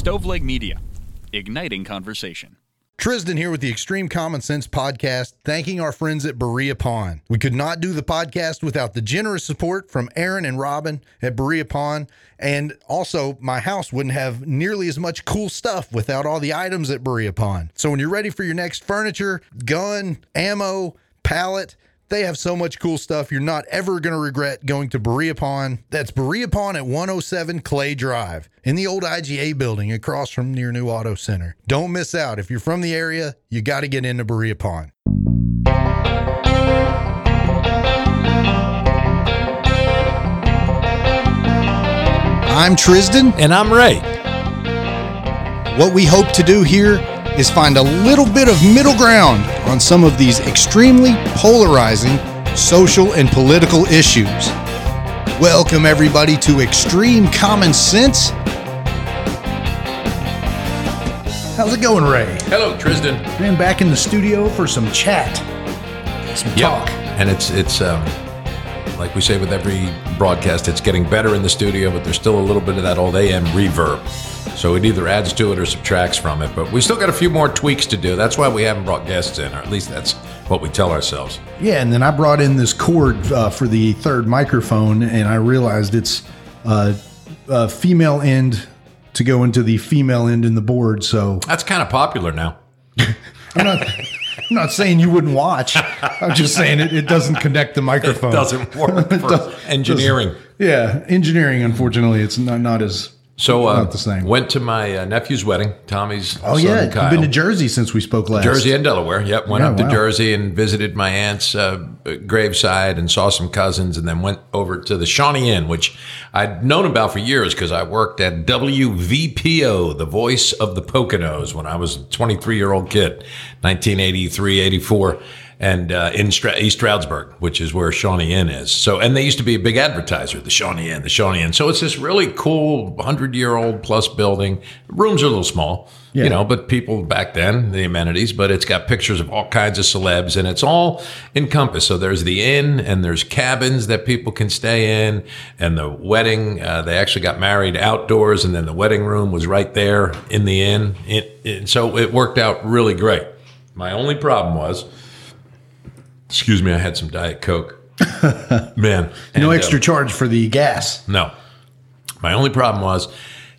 Stoveleg Media, igniting conversation. Tristan here with the Extreme Common Sense podcast, thanking our friends at Berea Pawn. We could not do the podcast without the generous support from Aaron and Robin at Berea Pawn. And also, my house wouldn't have nearly as much cool stuff without all the items at Berea Pawn. So when you're ready for your next furniture, gun, ammo, pallet, they have so much cool stuff. You're not ever going to regret going to Berea Pawn. That's Berea Pawn at 107 Clay Drive in the old IGA building across from near New Auto Center. Don't miss out. If you're from the area, you got to get into Berea Pawn. I'm Tristan. And I'm Ray. What we hope to do here is find a little bit of middle ground on some of these extremely polarizing social and political issues. Welcome, everybody, to Extreme Common Sense. How's it going, Ray? Hello, Tristan. Man, back in the studio for some chat, some talk. And it's it's um, like we say with every broadcast, it's getting better in the studio, but there's still a little bit of that old AM reverb. So it either adds to it or subtracts from it. But we still got a few more tweaks to do. That's why we haven't brought guests in, or at least that's what we tell ourselves. Yeah, and then I brought in this cord uh, for the third microphone, and I realized it's uh, a female end to go into the female end in the board. So That's kind of popular now. I'm not, I'm not saying you wouldn't watch. I'm just saying it, it doesn't connect the microphone. It doesn't work for does- engineering. Yeah, engineering. Unfortunately, it's not not as So uh, Not the same. Went to my uh, nephew's wedding. Tommy's Oh son, yeah, Kyle. you've been to Jersey since we spoke last. Jersey and Delaware. Yep, went Yeah, up to. Jersey and visited my aunt's uh, graveside and saw some cousins, and then went over to the Shawnee Inn, which I'd known about for years because I worked at WVPO, the voice of the Poconos, when I was a 23 year old kid, 1983, 84. And uh, in Stra- East Stroudsburg, which is where Shawnee Inn is. So, and they used to be a big advertiser, the Shawnee Inn, the Shawnee Inn. So it's this really cool, hundred year old plus building. Rooms are a little small, Yeah. you know, but people back then, the amenities, but it's got pictures of all kinds of celebs and it's all encompassed. So there's the inn and there's cabins that people can stay in and the wedding, uh, they actually got married outdoors and then the wedding room was right there in the inn. It, it, so it worked out really great. My only problem was, excuse me, I had some Diet Coke. Man. No and, uh, extra charge for the gas. no. My only problem was,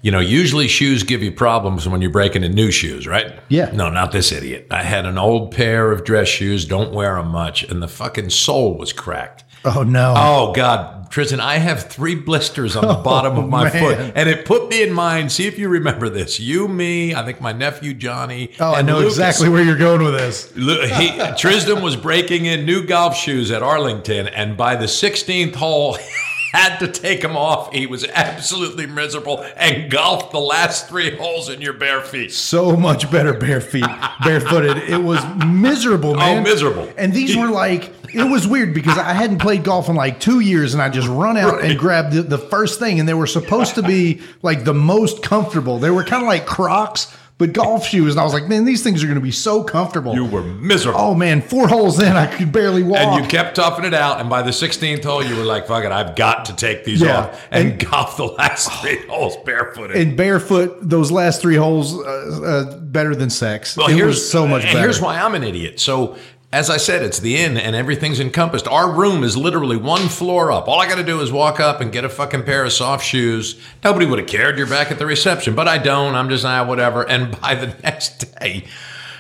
you know, usually shoes give you problems when you're breaking in new shoes, right? Yeah. No, not this idiot. I had an old pair of dress shoes, don't wear them much, and the fucking sole was cracked. Oh no. Oh God, Tristan, I have three blisters on the oh, bottom of my man. foot, and it put me in mind. See if you remember this. You, me, I think my nephew Johnny. Oh, I know Lucas. exactly where you're going with this. He, Tristan was breaking in new golf shoes at Arlington, and by the 16th hole, had to take him off. He was absolutely miserable and golfed the last three holes in your bare feet. so much better bare feet, barefooted. It was miserable, oh, man. Oh, miserable. And these were like, it was weird because I hadn't played golf in like two years, and I just run out and grabbed the, the first thing, and they were supposed to be like the most comfortable. They were kind of like Crocs, but golf shoes. And I was like, man, these things are going to be so comfortable. You were miserable. oh man, four holes in, I could barely walk. And you kept toughing it out, and by the 16th hole, you were like, fuck it, I've got to take these Yeah. off and, golf the last three holes barefooted. and barefoot, those last three holes, uh, uh, better than sex. Well, it here's was so much and better. Here's why I'm an idiot. So, as I said, it's the inn and everything's encompassed. Our room is literally one floor up. All I got to do is walk up and get a fucking pair of soft shoes. Nobody would have cared. You're back at the reception, but I don't. I'm just ah whatever. And by the next day,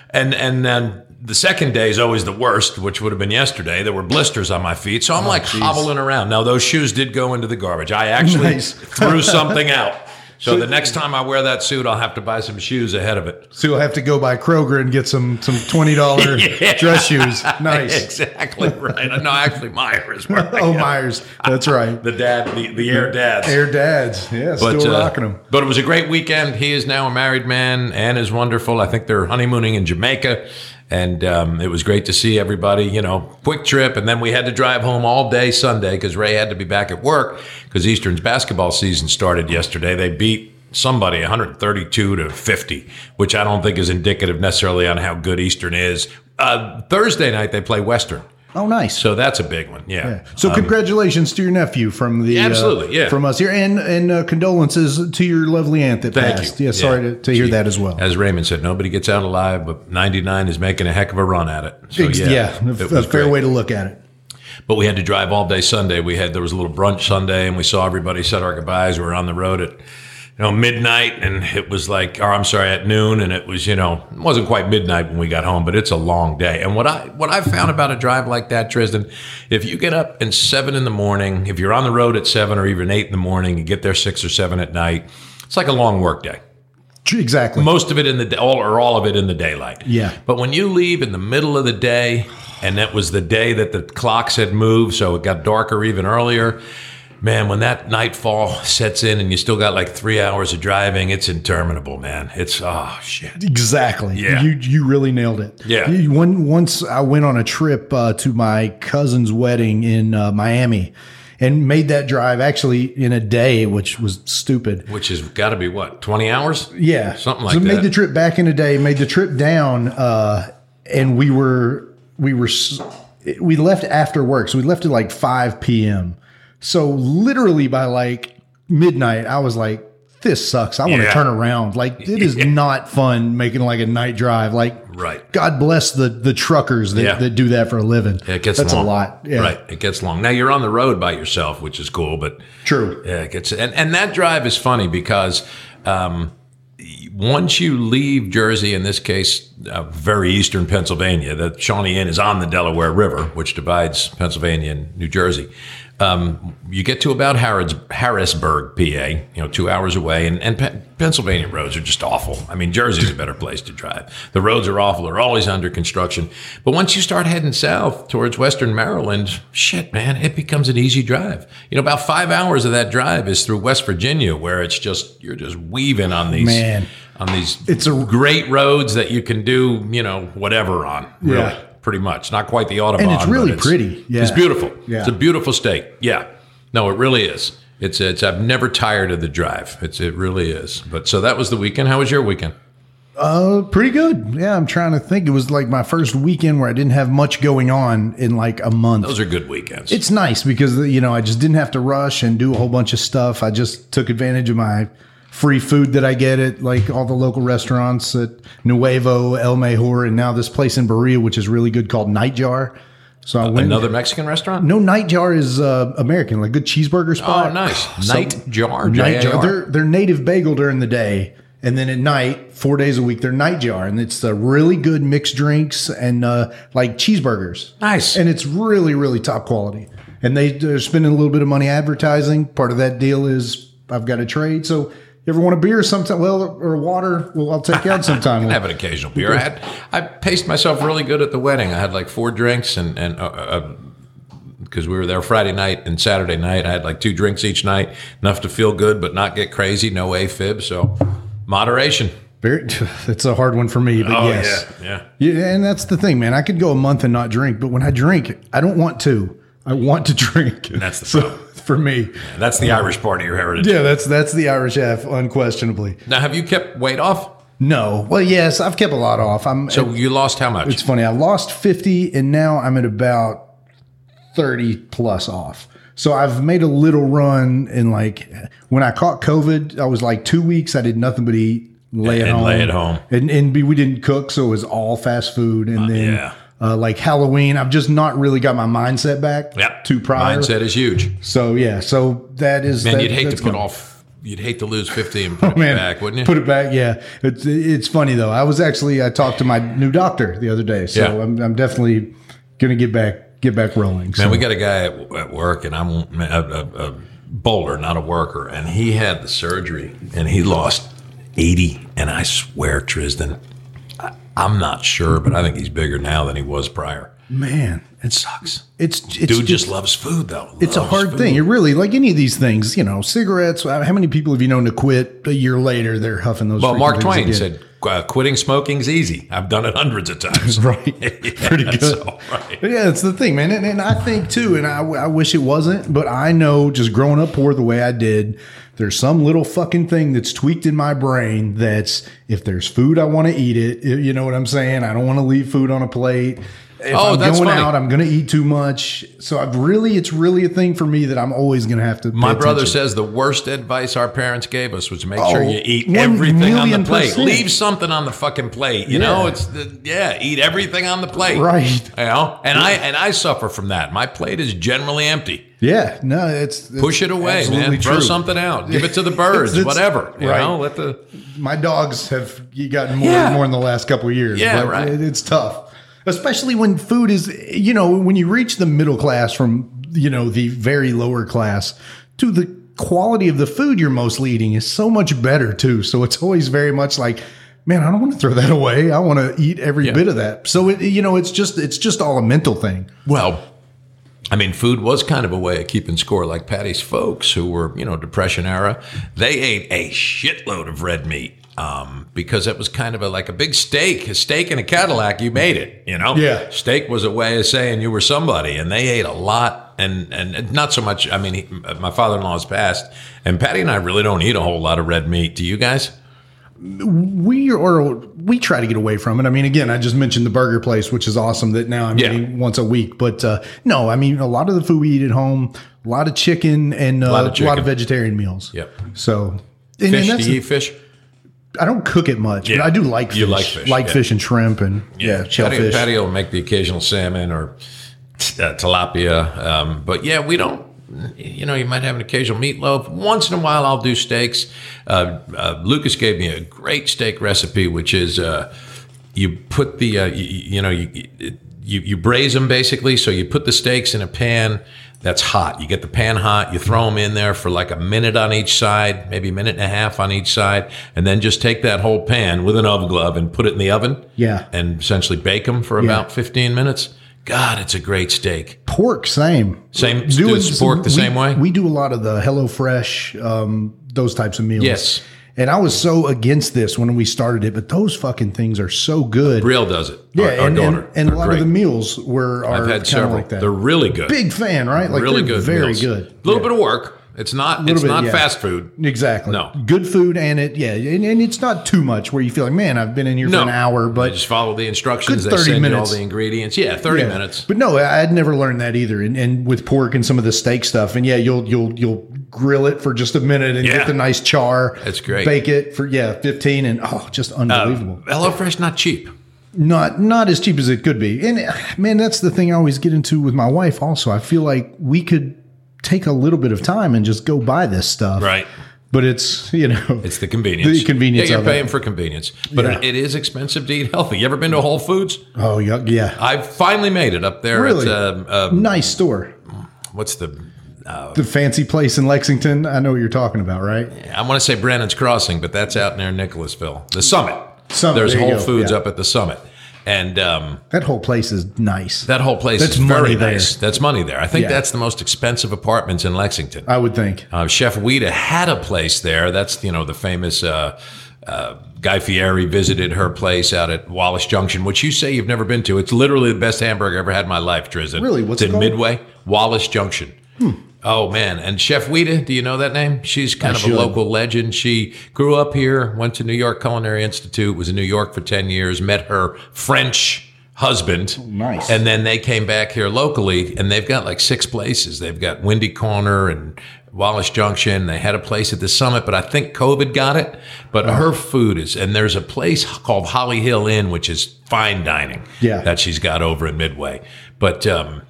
and and then. The second day is always the worst, which would have been yesterday. There were blisters on my feet, so I'm like hobbling around. Now those shoes did go into the garbage. I actually Nice. threw something out. So the next time I wear that suit, I'll have to buy some shoes ahead of it. So you'll have to go by Kroger and get some some twenty dollar Yeah. dress shoes. Nice. Exactly right. No, actually, Myers. Oh. Myers, that's right. The dad, the, the air dads. Air dads, yeah, still uh, rocking them. but it was a great weekend. He is now a married man. and is wonderful. I think they're honeymooning in Jamaica. And um, it was great to see everybody, you know, quick trip. And then we had to drive home all day Sunday because Ray had to be back at work because Eastern's basketball season started yesterday. They beat somebody 132 to 50, which I don't think is indicative necessarily on how good Eastern is. Uh, Thursday night, they play Western. Oh, nice. So that's a big one. Yeah. Yeah. So congratulations to your nephew from the Yeah, uh, absolutely, yeah. from us here, and and uh, condolences to your lovely aunt that Thank passed. you. Yeah, sorry to, to hear that as well. As Raymond said, nobody gets out alive, but 99 is making a heck of a run at it. So, yeah, yeah, it a fair way to look at it. But we had to drive all day Sunday. We had there was a little brunch Sunday, and we saw everybody said our goodbyes. We were on the road at you know midnight, and it was like, or I'm sorry, at noon, and it was you know it wasn't quite midnight when we got home, but it's a long day. And what I what I found about a drive like that, Tristan, if you get up at seven in the morning, if you're on the road at seven or even eight in the morning, you get there six or seven at night, it's like a long work day Exactly. most of it in the all or all of it in the daylight. Yeah. But when you leave in the middle of the day, and that was the day that the clocks had moved, so it got darker even earlier. Man, when that nightfall sets in and you still got like three hours of driving, it's interminable, man. It's oh shit. Exactly. Yeah. You you really nailed it. Yeah. You- One once I went on a trip uh, to my cousin's wedding in uh, Miami, and made that drive actually in a day, which was stupid. Which has got to be what twenty hours? Yeah, Something like that. so made the trip back in a day. Made the trip down, uh, and we were we were we left after work, so we left at like five p.m. So literally by like midnight, I was like, "This sucks. I want to Yeah. turn around. Like it is not fun making like a night drive. Like Right. God bless the the truckers that, Yeah. that do that for a living. Yeah, it gets That's long. a lot. Yeah, Right. It gets long. Now you're on the road by yourself, which is cool, but True. Yeah, it gets and, and that drive is funny because um, once you leave Jersey, in this case, uh, very eastern Pennsylvania, the Shawnee Inn is on the Delaware River, which divides Pennsylvania and New Jersey. Um, you get to about Harrods, Harrisburg, PA, you know, two hours away, and, and Pe- Pennsylvania roads are just awful. I mean, Jersey's a better place to drive. The roads are awful; they're always under construction. But once you start heading south towards Western Maryland, shit, man, it becomes an easy drive. You know, about five hours of that drive is through West Virginia, where it's just you're just weaving on these Man. on these It's a- great roads that you can do, you know, whatever on. Really, Yeah. Pretty much. Not quite the Autobahn, And it's really but pretty. Yeah. it's beautiful. Yeah. It's a beautiful state. Yeah. No, it really is. It's it's I've never tired of the drive. It's it really is. But so that was the weekend. How was your weekend? Uh, pretty good. Yeah, I'm trying to think. It was like my first weekend where I didn't have much going on in like a month. Those are good weekends. it's nice because you know I just didn't have to rush and do a whole bunch of stuff. I just took advantage of my free food that I get at like all the local restaurants at Nuevo, El Mejor, and now this place in Berea, which is really good called Nightjar. So I went. Another Mexican restaurant? no, Nightjar is uh, American, like good cheeseburger spot. Oh, nice. So- Night jar. Night jar. J-A-R. They're they're native bagel during the day, and then at night, four days a week, they're Nightjar, and it's uh, really good mixed drinks and uh, like cheeseburgers. Nice. and it's really really top quality. And they they're spending a little bit of money advertising. Part of that deal is I've got a trade. So you ever want a beer sometime? Well, or water? Well, I'll take you out sometime. I have an occasional beer. I had I paced myself really good at the wedding. I had like four drinks and and uh, uh, because we were there Friday night and Saturday night. I had like two drinks each night, enough to feel good but not get crazy. No AFib, so moderation. Very, it's a hard one for me, but Oh yes. yeah, yeah. Yeah, and that's the thing, man. I could go a month and not drink, but when I drink, I don't want to. I want to drink. That's the so problem. For me. That's the Irish part of your heritage. Yeah, that's that's the Irish half, unquestionably. Now, have you kept weight off? No, well, yes, I've kept a lot off. I'm. So you lost how much? it's funny. I lost fifty, and now I'm at about thirty plus off. So I've made a little run, and like when I caught COVID, I was like two weeks. I did nothing but eat, lay at And home, lay at home. and and we didn't cook, so it was all fast food. And uh, then yeah. Uh, like Halloween, I've just not really got my mindset back Yep. to prior. Mindset is huge. So yeah, so that is Man, that- you'd hate to put off. You'd hate to lose fifty and put it Man, back, wouldn't you? Put it back, yeah. It's it's funny though. I was actually I talked to my new doctor the other day, so Yeah. I'm, I'm definitely gonna get back get back rolling. So. Man, we got a guy at, at work, and I'm a, a, a bowler, not a worker, and he had the surgery, and he lost eighty. And I swear, Tristan, I'm not sure, but I think he's bigger now than he was prior. man, It sucks. it's it's Dude just loves food, though. it's a hard food. thing. It really like any of these things, you know, cigarettes. uh, How many people have you known to quit a year later? They're huffing those. Well, Mark Twain again. said, uh, "Quitting smoking's easy. I've done it hundreds of times." right, Yeah, pretty good. so, right. Yeah, it's the thing, man. And, and I think too, and I, I wish it wasn't, but I know just growing up poor the way I did, there's some little fucking thing that's tweaked in my brain that's if there's food, I want to eat it. You know what I'm saying? I don't want to leave food on a plate. if Oh, I'm that's going funny. out, I'm going to eat too much. So I've really, it's really a thing for me that I'm always going to have to. My brother attention. says the worst advice our parents gave us was make sure Oh, you eat everything on the plate. percent. Leave something on the fucking plate. You know, it's the, yeah, eat everything on the plate. Right. You know, and I and I suffer from that. My plate is generally empty. Yeah, no, it's, it's Push it away, absolutely man. Throw something out. Give it to the birds. It's- whatever. You right. know, let the My dogs have gotten more Yeah. and more in the last couple of years. Yeah, but right. it- it's tough, especially when food is, you know, when you reach the middle class from, you know, the very lower class to the quality of the food you're mostly eating is so much better too. So it's always very much like, man, I don't want to throw that away. I want to eat every Yeah. bit of that. So it, you know, it's just it's just all a mental thing. Well, I mean, food was kind of a way of keeping score. Like Patty's folks, who were, you know, Depression era, they ate a shitload of red meat um, because it was kind of a, like a big steak, a steak in a Cadillac. You made it, you know. Yeah. steak was a way of saying you were somebody, and they ate a lot, and and not so much. I mean, he, my father-in-law has passed, and Patty and I really don't eat a whole lot of red meat. Do you guys? We or we try to get away from it. I mean, again, I just mentioned the burger place, which is awesome that now I'm Yeah. eating once a week. But uh, no, I mean, a lot of the food we eat at home, a lot of chicken and uh, a Lot lot of of, vegetarian meals. Yep. So, and, and Fish? Do that's you eat fish? I don't cook it much, Yeah. but I do like fish. You like fish, like yeah. fish and shrimp and yeah, Patty, shellfish. Patty will make the occasional salmon or uh, tilapia, um, but yeah, we don't. You know, you might have an occasional meatloaf. Once in a while, I'll do steaks. Uh, uh, Lucas gave me a great steak recipe, which is uh, you put the uh, you, you know you, you you braise them basically. So you put the steaks in a pan that's hot. You get the pan hot. You throw them in there for like a minute on each side, maybe a minute and a half on each side, and then just take that whole pan with an oven glove and put it in the oven. Yeah. and essentially bake them for about fifteen minutes. God, it's a great steak. pork, same. Same- does pork the we- same way? We do a lot of the Hello Fresh, um, those types of meals. Yes. And I was so against this when we started it, but those fucking things are so good. Brielle does it. Yeah, our, our and, daughter. and, and a lot great. of the meals were are I've had several. like that. They're really good. Big fan, right? Like really good. very meals. good. A little Yeah. bit of work. It's not. It's bit, not yeah. fast food. Exactly. No. Good food and it, yeah, and, and it's not too much where you feel like, man, I've been in here No, for an hour, You but just follow the instructions. Good They 30 send you all the ingredients. Yeah, thirty yeah. minutes. But no, I'd never learned that either. And, and with pork and some of the steak stuff, and yeah, you'll you'll you'll grill it for just a minute and Yeah. get the nice char. That's great. Bake it for yeah, fifteen, and oh, just unbelievable. HelloFresh not cheap. not not as cheap as it could be. And uh, man, that's the thing I always get into with my wife. Also, I feel like we could take a little bit of time and just go buy this stuff, Right. But it's you know It's the convenience. The convenience Yeah, you're of it. paying for convenience, but Yeah. it, is expensive to eat healthy. You ever been to Whole Foods? oh yeah, yeah. I finally made it up there. Really? At, um, uh, nice store. what's the? The fancy place in Lexington. I know what you're talking about, right? I want to say Brannon's Crossing, but that's out near Nicholasville. The Summit. Summit, There's there Whole Foods yeah. up at the Summit, and um, That whole place is nice. that whole place That's is very money there. nice. That's money there. I think Yeah. that's the most expensive apartments in Lexington. I would think. Uh, Chef Ouita had a place there. That's you know the famous uh, uh, Guy Fieri visited her place out at Wallace Junction, which you say you've never been to. It's literally the best hamburger I ever had in my life, Drizzt. Really? What's it's it in called? Hmm. Midway, Wallace Junction. Oh man! And Chef Ouita, do you know that name? She's kind I of should. a local legend. She grew up here, went to New York Culinary Institute, was in New York for ten years, met her French husband. nice. And then they came back here locally, and they've got like six places. They've got Windy Corner and Wallace Junction. They had a place at the Summit, but I think COVID got it. But Oh. her food is, and there's a place called Holly Hill Inn, which is fine dining. Yeah. that she's got over in Midway. But um,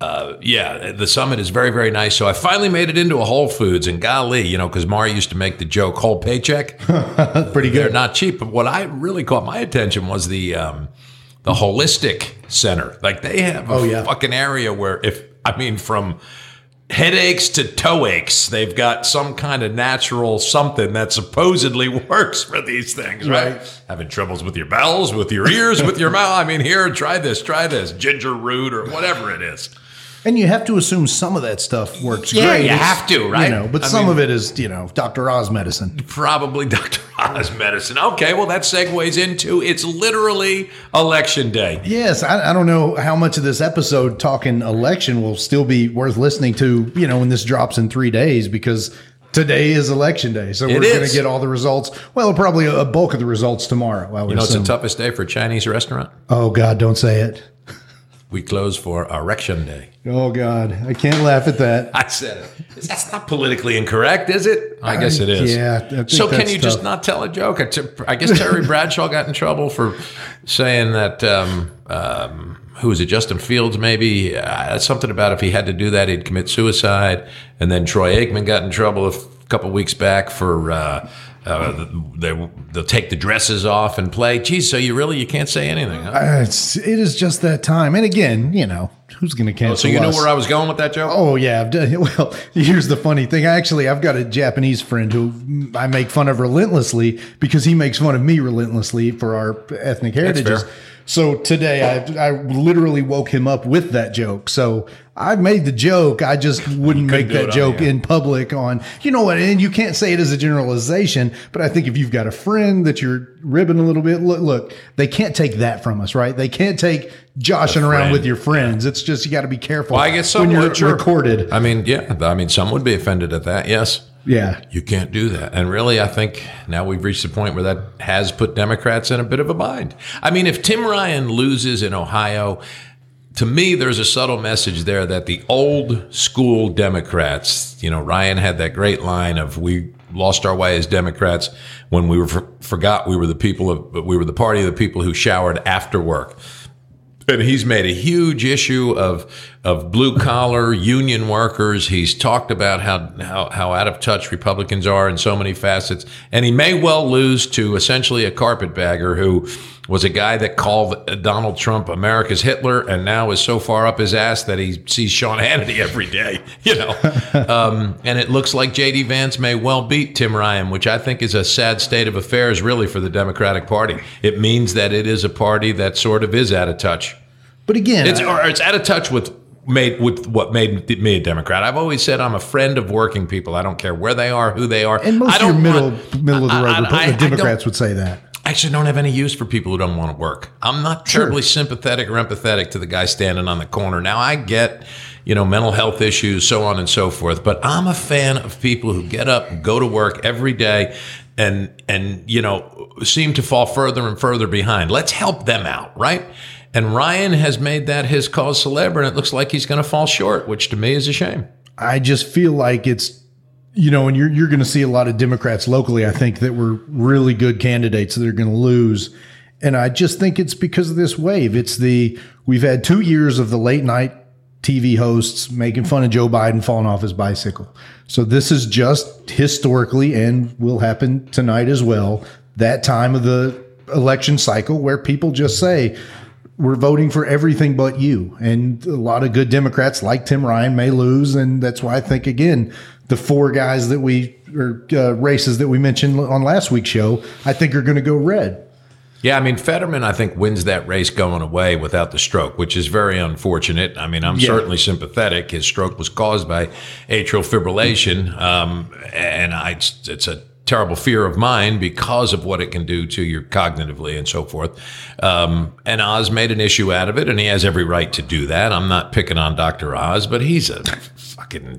uh, yeah, the Summit is very very nice. So I finally made it into a Whole Foods, and golly, you know, because Mari used to make the joke whole paycheck. Pretty good. They're not cheap. But what I really caught my attention was the um, the holistic center. Like they have a Oh, yeah. fucking area where if I mean from headaches to toe aches, they've got some kind of natural something that supposedly works for these things, right? Right. Having troubles with your bowels, with your ears, with your mouth. I mean, here, try this, try this, ginger root or whatever it is. And you have to assume some of that stuff works Yeah, great. you It's- have to, right? You know, but I some mean- of it is, you know, Dr. Oz medicine. Probably Dr. Oz medicine. Okay, well, that segues into it's literally election day. Yes, I, I don't know how much of this episode talking election will still be worth listening to, you know, when this drops in three days because today is election day. So we're going to get all the results. Well, probably a bulk of the results tomorrow. I would You know, it's the toughest day for a Chinese restaurant. oh God, don't say it. We close for Erection Day. Oh God, I can't laugh at that. I said it. That's not politically incorrect, is it? I guess it is. yeah, I think so can that's you just not tell a joke? I guess Terry Bradshaw got in trouble for saying that. Um, um, who was it? Justin Fields, maybe. Uh, something about if he had to do that, he'd commit suicide. And then Troy Aikman got in trouble a f- couple weeks back for. Uh, uh, they they'll take the dresses off and play. Geez, so you really you can't say anything. Huh? Uh, It's, it is just that time. And again, you know, who's going to cancel so you knew us? where I was going with that joke? Oh yeah, I've done, well, here's the funny thing. Actually, I've got a Japanese friend who I make fun of relentlessly because he makes fun of me relentlessly for our ethnic heritages. So today, I I literally woke him up with that joke. So I made the joke. I just wouldn't make that joke in public. On you know what? And you can't say it as a generalization. But I think if you've got a friend that you're ribbing a little bit, look, look, they can't take that from us, right? They can't take joshing around with your friends. It's just you got to be careful. Well, I guess some when you're recorded. I mean, yeah. I mean, some would be offended at that. Yes. Yeah. You can't do that. And really, I think now we've reached the point where that has put Democrats in a bit of a bind. I mean, if Tim Ryan loses in Ohio, to me, there's a subtle message there that the old school Democrats, you know, Ryan had that great line of we lost our way as Democrats when we were forgot we were the people of we were the party of the people who showered after work and he's made a huge issue of of blue collar union workers. He's talked about how, how how out of touch Republicans are in so many facets, and he may well lose to essentially a carpetbagger who was a guy that called Donald Trump America's Hitler, and now is so far up his ass that he sees Sean Hannity every day. You know, um, and it looks like J.D. Vance may well beat Tim Ryan, which I think is a sad state of affairs, really, for the Democratic Party. It means that it is a party that sort of is out of touch. But again, It's or it's out of touch with made with what made me a Democrat. I've always said I'm a friend of working people. I don't care where they are, who they are. and most I of your middle want- middle of the road I- I- Repu- I- I Democrats would say that. I actually don't have any use for people who don't want to work. I'm not terribly sympathetic or empathetic to the guy standing on the corner. Now I get, you know, mental health issues, so on and so forth, but I'm a fan of people who get up go to work every day and and you know, seem to fall further and further behind. Let's help them out, right? And Ryan has made that his cause celebre, and it looks like he's going to fall short, which to me is a shame. I just feel like it's you know, and you're you're going to see a lot of Democrats locally. I think that were really good candidates that are going to lose, and I just think it's because of this wave. It's the we've had two years of the late night TV hosts making fun of Joe Biden falling off his bicycle. So this is just historically and will happen tonight as well. That time of the election cycle where people just say we're voting for everything but you. And a lot of good Democrats like Tim Ryan may lose. And that's why I think, again, the four guys that we, or uh, races that we mentioned on last week's show, I think are going to go red. Yeah, I mean Fetterman, I think wins that race going away without the stroke, which is very unfortunate. I mean, I'm Yeah. certainly sympathetic. His stroke was caused by atrial fibrillation, um, and I, it's, it's a terrible fear of mine because of what it can do to you cognitively and so forth. Um, and Oz made an issue out of it, and he has every right to do that. I'm not picking on Dr. Oz, but he's a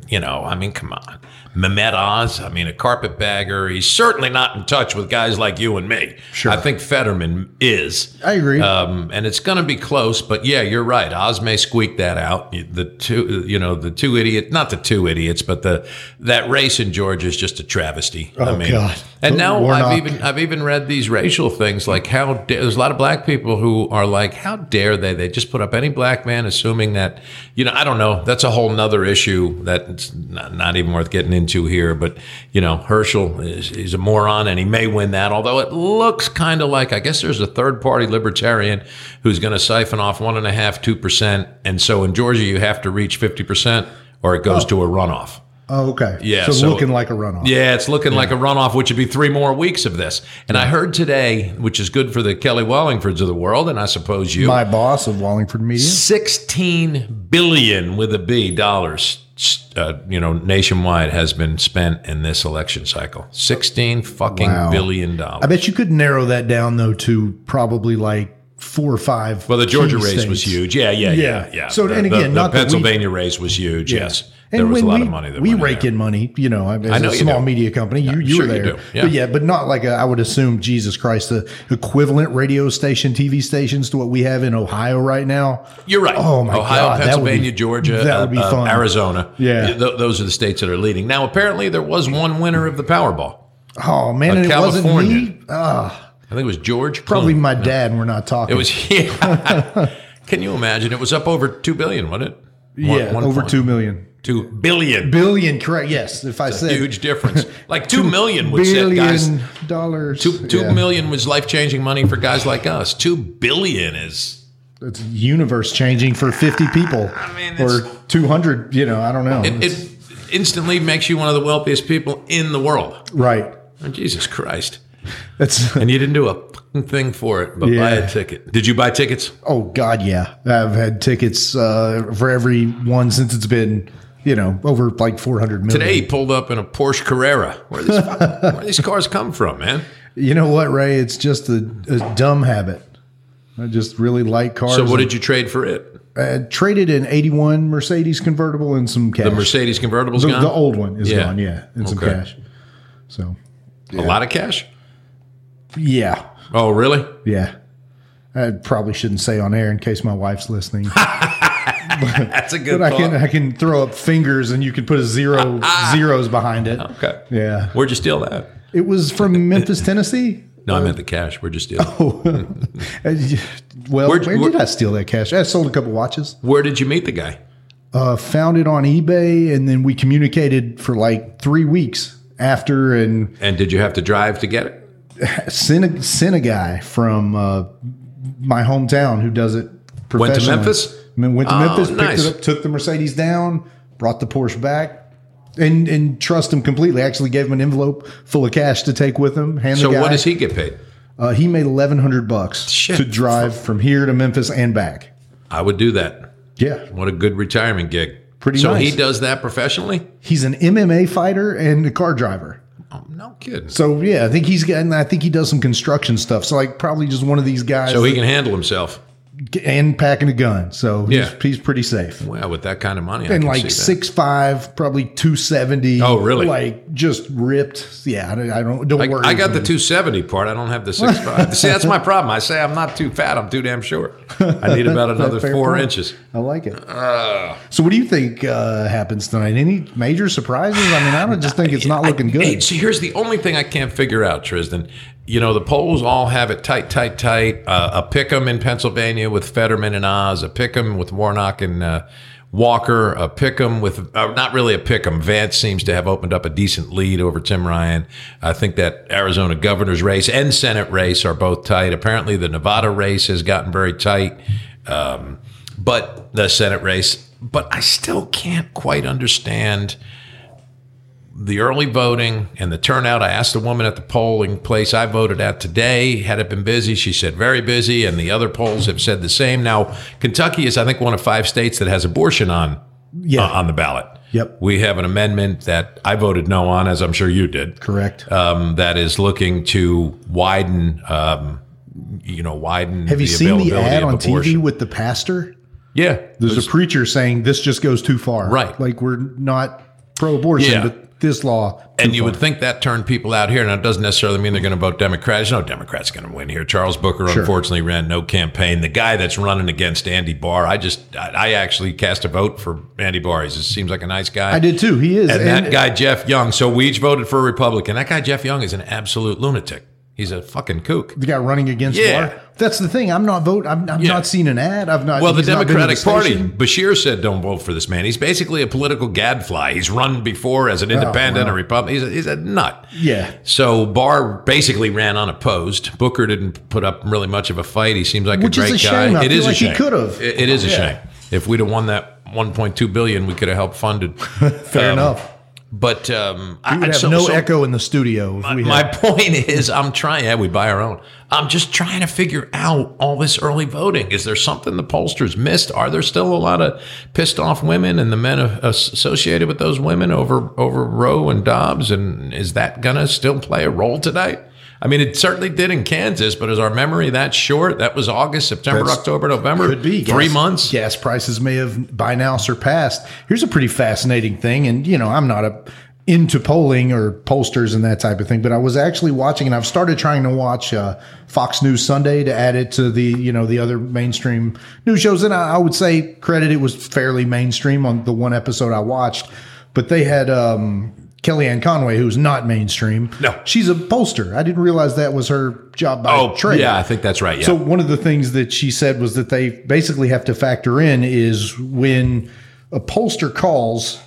you know, I mean, come on. Mehmet Oz, I mean, a carpetbagger. He's certainly not in touch with guys like you and me. Sure. I think Fetterman is. I agree. Um, and it's going to be close, but yeah, you're right. Oz may squeak that out. The two, you know, the two idiot, not the two idiots, but the that race in Georgia is just a travesty. Oh, God. And now. I've even I've even read these racial things like how da- there's a lot of black people who are like, how dare they? They just put up any black man, assuming that you know. I don't know. That's a whole nother issue that's not, not even worth getting into here. But you know, Herschel is a moron, and he may win that. Although it looks kind of like I guess there's a third party libertarian who's going to siphon off one and a half, two percent, and so in Georgia you have to reach fifty percent, or it goes oh. to a runoff. Oh, okay. Yeah, So, so- looking like a runoff. Yeah, it's looking like a runoff, which would be three more weeks of this. And I heard today, which is good for the Kelly Wallingfords of the world, and I suppose you, My boss of Wallingford Media. sixteen billion with a B dollars, uh, you know, nationwide has been spent in this election cycle. Sixteen fucking Wow. billion dollars. I bet you could narrow that down though to probably like four or five. Well, the Georgia race was huge. Yeah, yeah, yeah, Yeah. yeah. So, the, and the- again, the, not that we- Pennsylvania race was huge. Yes, And there was a lot we, of money that we rake in money, you know, as I know a small do. media company, you, you sure were you there. do, yeah. But yeah, but not like a, I would assume, Jesus Christ, the equivalent radio station, TV stations to what we have in Ohio right now. You're right. Oh, my Ohio, God, Pennsylvania, be- Georgia, that would be uh, uh, fun. Arizona. Yeah. Th- those are the states that are leading. Now, apparently, there was one winner of the Powerball. Oh, man, and it wasn't me. Ah, I think it was George. probably my dad, and we're not talking. It was. Yeah. Can you imagine? It was up over two billion, wasn't it? One- yeah, one over point- 2 million. Two billion. Billion, correct. Yes, if I said Huge difference. Like two million would set billion guys. dollars. Two, two yeah. million was life changing money for guys like us. Two billion is It's universe changing for 50 people. I mean, or 200, you know, I don't know. it, it instantly makes you one of the wealthiest people in the world. right. Oh, Jesus Christ. That's And you didn't do a thing for it, but buy a ticket. Did you buy tickets? Oh God, yeah. I've had tickets uh, for every one since it's been, you know, over like four hundred million. Today he pulled up in a Porsche Carrera. Where these where these cars come from, man? you know what, Ray? It's just a, a dumb habit. I just really like cars. So what did you trade for it? I traded an '81 Mercedes convertible and some cash. The Mercedes convertible's the, gone. the old one is Yeah. gone, yeah, and some cash. So A lot of cash. Yeah, Oh, really? yeah. I probably shouldn't say on air in case my wife's listening. That's a good. But I can. I can throw up fingers and you can put a zero zeros behind it. Okay. Yeah. Where'd you steal that? It was from Memphis, Tennessee. No, I meant the cash. Where'd you steal? it? Uh, well, Where'd- where where- did I steal that cash? I sold a couple watches. Where did you meet the guy? Uh, found it on eBay, and then we communicated for like three weeks after, and And did you have to drive to get it? Sent a, sent a guy from uh, my hometown who does it. Went to. Memphis? I mean, went to Oh, Memphis, picked nice. it up, took the Mercedes down, brought the Porsche back, and and trust him completely. Actually, gave him an envelope full of cash to take with him. Hand So the guy. what does he get paid? Uh, he made eleven hundred bucks Shit. to drive from here to Memphis and back. I would do that. Yeah, What a good retirement gig. Pretty so nice. he does that professionally? he's an MMA fighter and a car driver. Oh, no kidding. So yeah, I think he's getting. I think he does some construction stuff. So like probably just one of these guys. So he can handle himself. And packing a gun. So he's, Yeah. he's pretty safe. Well, with that kind of money, And like see that. six five, probably two seventy. Oh, really? Like just ripped. Yeah, I don't. I don't, don't I, worry. I got the 270 part. I don't have the 6'5. See, that's my problem. I say I'm not too fat. I'm too damn short. I need about another four point. inches. I like it. so, what do you think uh, happens tonight? Any major surprises? I mean, I don't just think it's not looking I- good. Hey, so here's the only thing I can't figure out, Tristan. You know, the polls all have it tight, tight, tight. Uh, a pick 'em in Pennsylvania with Fetterman and Oz, a pick 'em with Warnock and uh, Walker, a pick 'em with, uh, not really a pick 'em. Vance seems to have opened up a decent lead over Tim Ryan. I think that Arizona governor's race and Senate race are both tight. Apparently, the Nevada race has gotten very tight. Um, but the Senate race, but I still can't quite understand the early voting and the turnout. I asked a woman at the polling place I voted at today, had it been busy? She said very busy, and the other polls have said the same. Now, Kentucky is, I think, one of five states that has abortion on Yeah. uh, on the ballot. Yep. We have an amendment that I voted no on, as I'm sure you did. Correct. Um, that is looking to widen, um, you know, widen. Have you the seen the ad on abortion. TV with the pastor? Yeah, There's a preacher saying this just goes too far. Right. Like we're not pro-abortion, Yeah. but this law. And you far. would think that turned people out here. Now, it doesn't necessarily mean they're going to vote Democrats. No Democrats going to win here. Charles Booker, unfortunately, ran no campaign. The guy that's running against Andy Barr, I just, I, I actually cast a vote for Andy Barr. He just seems like a nice guy. I did too. He is. And, that guy, Jeff Young. So we each voted for a Republican. That guy, Jeff Young, is an absolute lunatic. He's a fucking kook. the guy running against Yeah. Barr. That's the thing. I'm not vote. I'm, I've Yeah. not seen an ad. I've not. Well, the he's not been Democratic the Party. Beshear said, "Don't vote for this man. He's basically a political gadfly. He's run before as an independent, wow. a Republican. He's a, he's a nut." Yeah. So Barr basically ran unopposed. Booker didn't put up really much of a fight. He seems like Which a is great a guy. shame. I It is like a he shame. could've. It- it is a Yeah. shame. If we'd have won that 1.2 billion, we could have helped funded. Fair um, enough. But um, We would I, have so- no so echo in the studio. If we my point is, I'm trying. Yeah, we buy our own. I'm just trying to figure out all this early voting. Is there something the pollsters missed? Are there still a lot of pissed off women and the men associated with those women over over Roe and Dobbs? And is that gonna still play a role tonight? I mean, it certainly did in Kansas, but is our memory that short? That was August, September, That's- October, November. Could be three Gas- months. Gas prices may have by now surpassed. Here's a pretty fascinating thing, and you know, I'm not a into polling or pollsters and that type of thing, but I was actually watching, and I've started trying to watch uh, Fox News Sunday to add it to the you know the other mainstream news shows, and I, I would say credit it was fairly mainstream on the one episode I watched, but they had. um Kellyanne Conway, who's not mainstream. No. she's a pollster. I didn't realize that was her job by Oh, trade. yeah, I think that's right. Yeah. So one of the things that she said was that they basically have to factor in is when a pollster calls,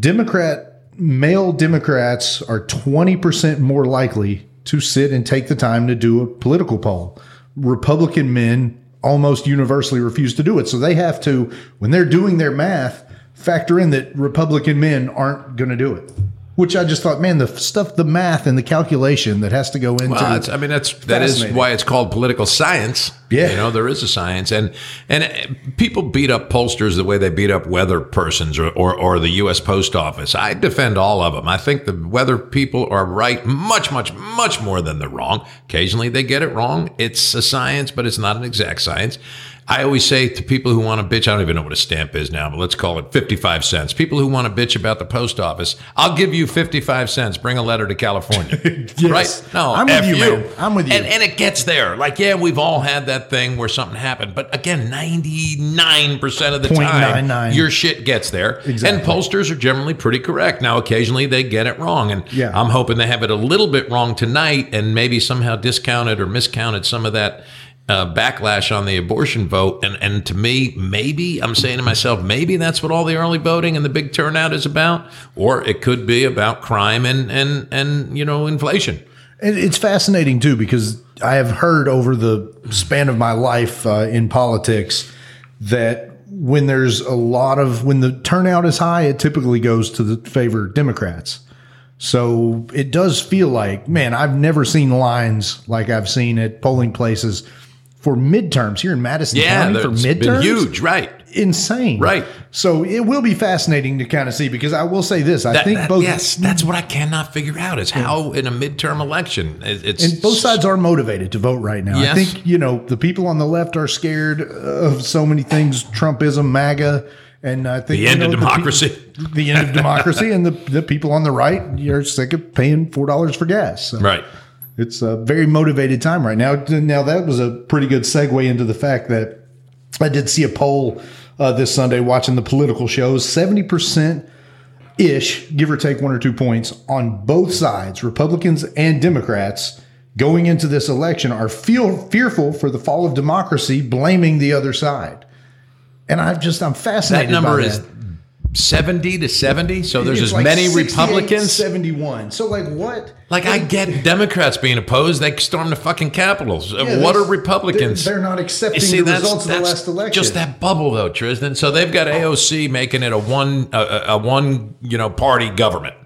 Democrat male Democrats are 20% more likely to sit and take the time to do a political poll. Republican men almost universally refuse to do it. So they have to, when they're doing their math, factor in that Republican men aren't going to do it. Which I just thought, man, the stuff, the math and the calculation that has to go into. Well, I mean, that's that is why it's called political science. Yeah. you know, there is a science, and and uh, people beat up pollsters the way they beat up weather persons or, or or the U.S. Post Office. I defend all of them. I think the weather people are right much, much, much more than they're wrong. Occasionally, they get it wrong. It's a science, but it's not an exact science. I always say to people who want to bitch, I don't even know what a stamp is now, but let's call it 55 cents. People who want to bitch about the post office, I'll give you 55 cents. Bring a letter to California. Yes. Right? No, I'm with F you, man. I'm with you. And, and it gets there. Like, yeah, we've all had that thing where something happened. But again, 99% of the time, your shit gets there. Exactly. And pollsters are generally pretty correct. Now, occasionally they get it wrong. And Yeah. I'm hoping they have it a little bit wrong tonight and maybe somehow discounted or miscounted some of that. Uh, backlash on the abortion vote, and and to me, maybe I'm saying to myself, maybe that's what all the early voting and the big turnout is about, or it could be about crime and and and you know inflation. It's fascinating too because I have heard over the span of my life uh, in politics that when there's a lot of when the turnout is high, it typically goes to the favor Democrats. So it does feel like, man, I've never seen lines like I've seen at polling places for midterms here in Madison Yeah, County for midterms. huge, right? insane. Right. So it will be fascinating to kind of see because I will say this: I That- think that- both yes, that's what I cannot figure out is how in a midterm election it's And both sides are motivated to vote right now. I think, you know, the people on the left are scared of so many things Trumpism, MAGA, and I think The you end of democracy. The, the end of democracy, and the, the people on the right are sick of paying $4 for gas. So right. It's a very motivated time right now. Now, that was a pretty good segue into the fact that I did see a poll uh, this Sunday watching the political shows. 70% ish, give or take one or two points, on both sides, Republicans and Democrats, going into this election are feel fearful for the fall of democracy, blaming the other side. And I've just I'm fascinated. That number is that. 70 to 70. So there's It's as like many Republicans. 71. So like what? Like I get Democrats being opposed. They storm the fucking capitals. Yeah, what are Republicans? They're, they're not accepting see, the results of the last election. just that bubble, though, Tristan. So they've got AOC making it a one, a, a- one, you know, party government.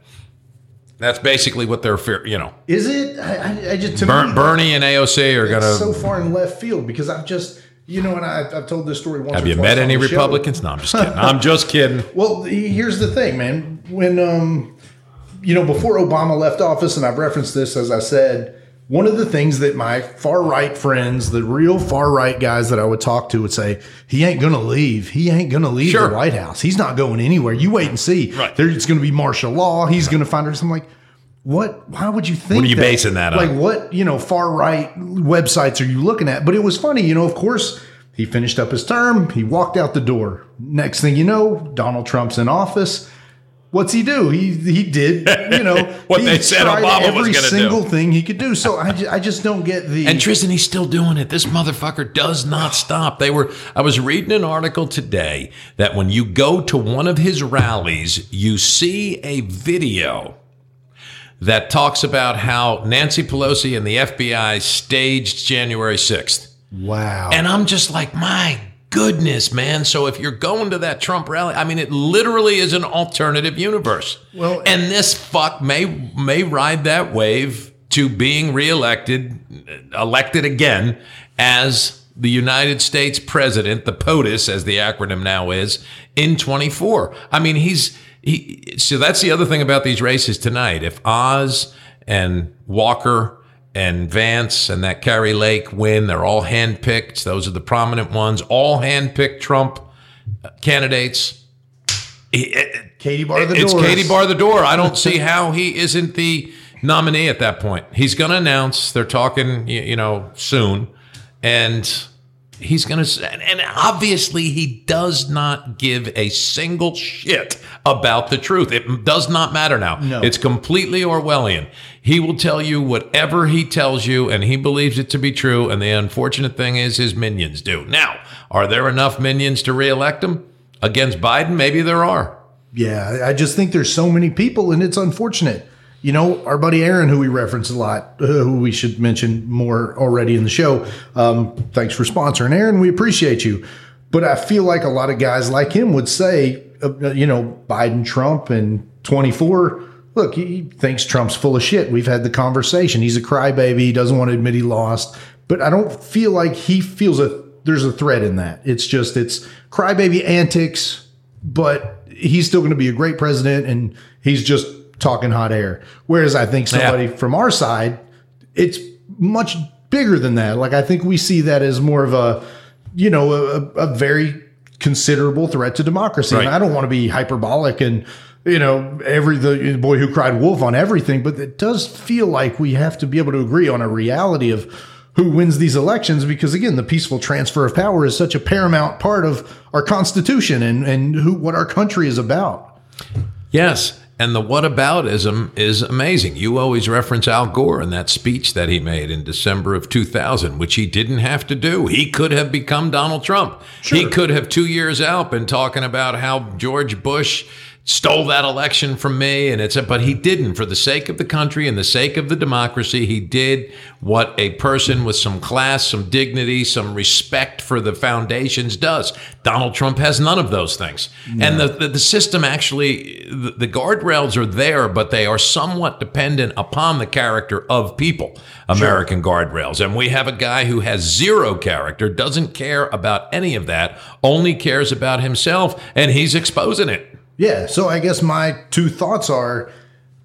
That's basically what they're fear. You know, Is it? I, I, just to Ber- me, Bernie and AOC are gonna. so far in left field because I've just you know, and I, I've told this story once. have you met any the show. Republicans? No, I'm just kidding. I'm just kidding. Well, here's the thing, man. When um, you know, before Obama left office, and I've referenced this as I said, one of the things that my far right friends, the real far right guys that I would talk to, would say, "He ain't gonna leave. He ain't gonna leave Sure. the White House. He's not going anywhere. You wait and see. Right. There's going to be martial law. He's going to find us." I'm like. What? Why would you think? What are you that? basing that on? Like, what you know, far right websites are you looking at? But it was funny, you know. Of course, he finished up his term. He walked out the door. Next thing you know, Donald Trump's in office. What's he do? He he did you know What he they said tried Obama was every gonna do. single thing he could do. So I just, I just don't get the And Tristan, he's still doing it. This motherfucker does not stop. They were. I was reading an article today that when you go to one of his rallies, you see a video that talks about how Nancy Pelosi and the FBI staged January sixth. wow. And I'm just like, my goodness, man. So if you're going to that Trump rally, I mean, it literally is an alternative universe. Well- and this fuck may may ride that wave to being reelected, elected again as the United States president, the POTUS, as the acronym now is, in 24. I mean, he's he. So that's the other thing about these races tonight. If Oz and Walker and Vance and that Kari Lake win. They're all handpicked. Those are the prominent ones. All handpicked Trump uh, candidates. Uh, Katie bar the door. It's. Katie bar the door. I don't see how he isn't the nominee at that point. He's going to announce. They're talking, you know, soon, and he's going to. And obviously, he does not give a single shit about the truth. It does not matter now. No. It's completely Orwellian. He will tell you whatever he tells you, and he believes it to be true. And the unfortunate thing is, his minions do. Now, are there enough minions to reelect him against Biden? Maybe there are. Yeah, I just think there's so many people, and it's unfortunate. You know, our buddy Aaron, who we reference a lot, uh, who we should mention more already in the show. Um, thanks for sponsoring, Aaron. We appreciate you. But I feel like a lot of guys like him would say, uh, you know, Biden, Trump, and 24. Look, he thinks Trump's full of shit. We've had the conversation. He's a crybaby. He doesn't want to admit he lost. But I don't feel like he feels a there's a threat in that. It's just it's crybaby antics, but he's still going to be a great president, and he's just talking hot air. Whereas I think somebody Yeah. from our side, it's much bigger than that. Like I think we see that as more of a, you know, a, a very considerable threat to democracy. And I don't want to be hyperbolic and you know every the boy who cried wolf on everything, but it does feel like we have to be able to agree on a reality of who wins these elections because again the peaceful transfer of power is such a paramount part of our constitution and and who what our country is about Yes. And the whataboutism is amazing. You always reference Al Gore in that speech that he made in December of 2000, which he didn't have to do. He could have become Donald Trump. He could have two years out been talking about how George Bush stole that election from me and it's a, but he didn't. For the sake of the country and the sake of the democracy he did what a person with some class some dignity some respect for the foundations does. Donald trump has none of those things. And the, the, the system actually the, the guardrails are there but they are somewhat dependent upon the character of people american guardrails. And we have a guy who has zero character doesn't care about any of that only cares about himself and he's exposing it Yeah. So I guess my two thoughts are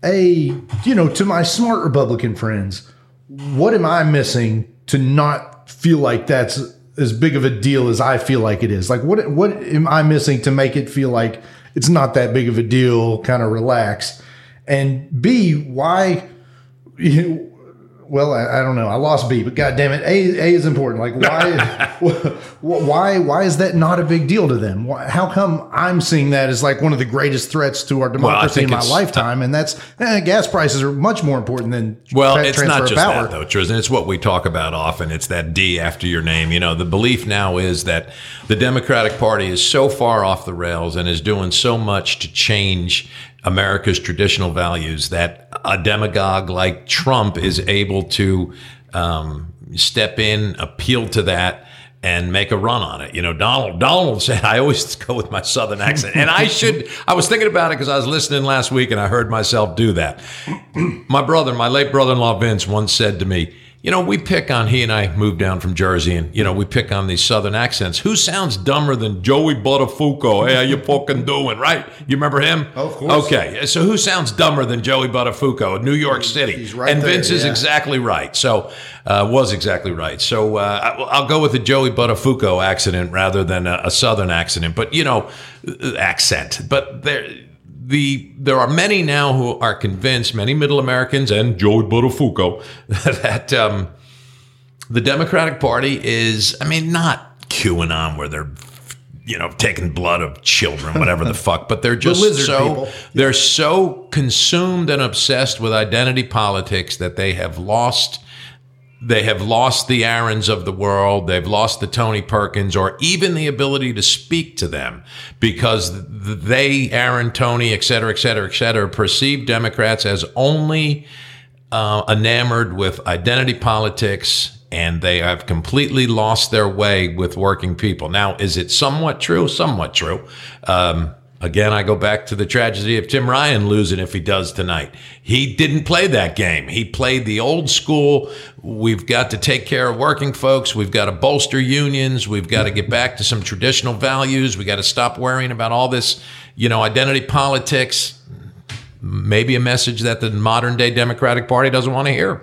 a, you know, to my smart Republican friends, what am I missing to not feel like that's as big of a deal as I feel like it is? Like what what am I missing to make it feel like it's not that big of a deal, kind of relax? And B, why you well, I, I don't know. I lost B, but God damn it, A, A is important. Like, why, why, why is that not a big deal to them? Why, how come I'm seeing that as like one of the greatest threats to our democracy think in my lifetime? And that's eh, gas prices are much more important than Well, it's transfer not just power. that, though, Trizdon. It's what we talk about often. It's that D after your name. You know, the belief now is that the Democratic Party is so far off the rails and is doing so much to change America's traditional values that a demagogue like Trump is able to um, step in, appeal to that. And make a run on it. You know, Donald. Donald said, "I always go with my Southern accent," and I should. I was thinking about it because I was listening last week, and I heard myself do that my brother, my late brother-in-law Vince, once said to me, "You know, we pick on he and I moved down from Jersey, and you know, we pick on these Southern accents. Who sounds dumber than Joey Buttafuoco? Hey, how you fucking doing? Right? You remember him? Of course. Okay, so who sounds dumber than Joey Buttafuoco in New York City? he's right and there, Vince is yeah. exactly right. So uh, was exactly right. So uh, I'll go with the Joey Buttafuoco accident rather than a, a Southern accident. But you know, uh, accent. But there the there are many now who are convinced, many Middle Americans and Joey Buttafuoco, that um, the Democratic Party is, I mean, not QAnon where they're you know taking blood of children, whatever the fuck, but they're just lizard so people. they're so consumed and obsessed with identity politics that they have lost they have lost the Aarons of the world. They've lost the Tony Perkins or even the ability to speak to them because they, Aaron, Tony, et cetera, et cetera, et cetera, perceive Democrats as only uh, enamored with identity politics and they have completely lost their way with working people. Now, is it somewhat true? Somewhat true. Um, Again, I go back to the tragedy of Tim Ryan losing if he does tonight. He didn't play that game. He played the old school. We've got to take care of working folks. We've got to bolster unions. We've got to get back to some traditional values. We got to stop worrying about all this, you know, identity politics. Maybe a message that the modern day Democratic Party doesn't want to hear.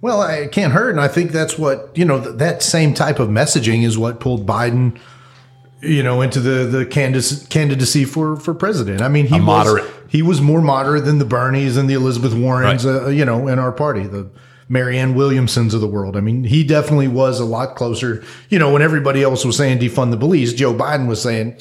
Well, it can't hurt, and I think that's what you know. Th- that same type of messaging is what pulled Biden, you know, into the the candidacy, candidacy for for president. I mean, he A was moderate. he was more moderate than the Bernies and the Elizabeth Warrens, Right. uh, you know, in our party, the Marianne Williamsons of the world. I mean, he definitely was a lot closer. You know, when everybody else was saying defund the police, Joe Biden was saying,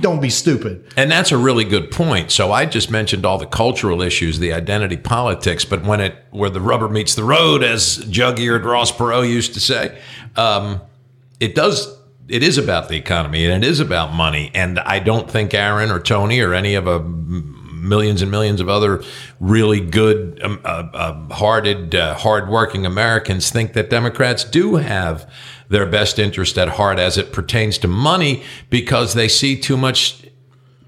"Don't be stupid." And that's a really good point. So I just mentioned all the cultural issues, the identity politics, but when it where the rubber meets the road, as jug-eared Ross Perot used to say, um, it does. It is about the economy and it is about money. And I don't think Aaron or Tony or any of a millions and millions of other really good, um, uh, uh, hearted, uh, hardworking Americans think that Democrats do have their best interest at heart as it pertains to money because they see too much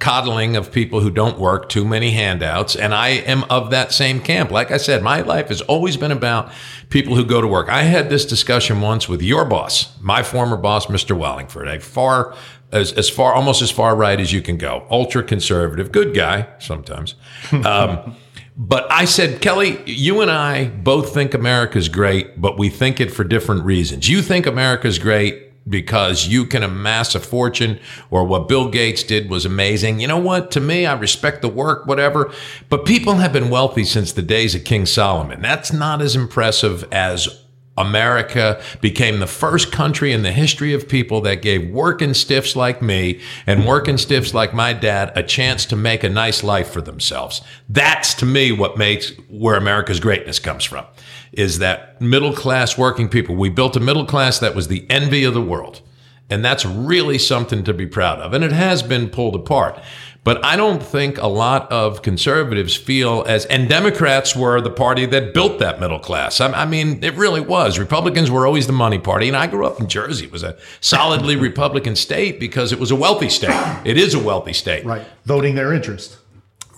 coddling of people who don't work, too many handouts. And I am of that same camp. Like I said, my life has always been about people who go to work. I had this discussion once with your boss, my former boss, Mr. Wallingford, a far, as, as far, almost as far right as you can go, ultra conservative, good guy sometimes. Um, but I said, Kelly, you and I both think America's great, but we think it for different reasons. You think America's great because you can amass a fortune or what Bill Gates did was amazing. You know what? To me, I respect the work, whatever. But people have been wealthy since the days of King Solomon. That's not as impressive as America became the first country in the history of people that gave working stiffs like me and working stiffs like my dad a chance to make a nice life for themselves. That's to me what makes where America's greatness comes from is that middle class working people. We built a middle class that was the envy of the world. And that's really something to be proud of. And it has been pulled apart. But I don't think a lot of conservatives feel as, and Democrats were the party that built that middle class. I, I mean, it really was. Republicans were always the money party. And I grew up in Jersey. It was a solidly Republican state because it was a wealthy state. It is a wealthy state. Right, voting their interest.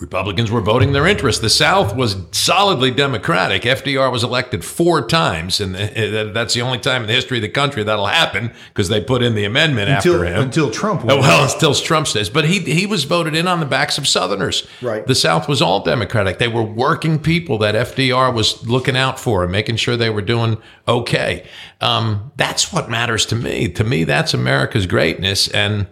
Republicans were voting their interest. The South was solidly Democratic. FDR was elected four times, and uh, that's the only time in the history of the country that'll happen because they put in the amendment Until after him. until Trump. Oh, won. well, until Trump says, but he he was voted in on the backs of Southerners. Right. The South was all Democratic. They were working people that FDR was looking out for and making sure they were doing okay. Um, that's what matters to me. To me, that's America's greatness, and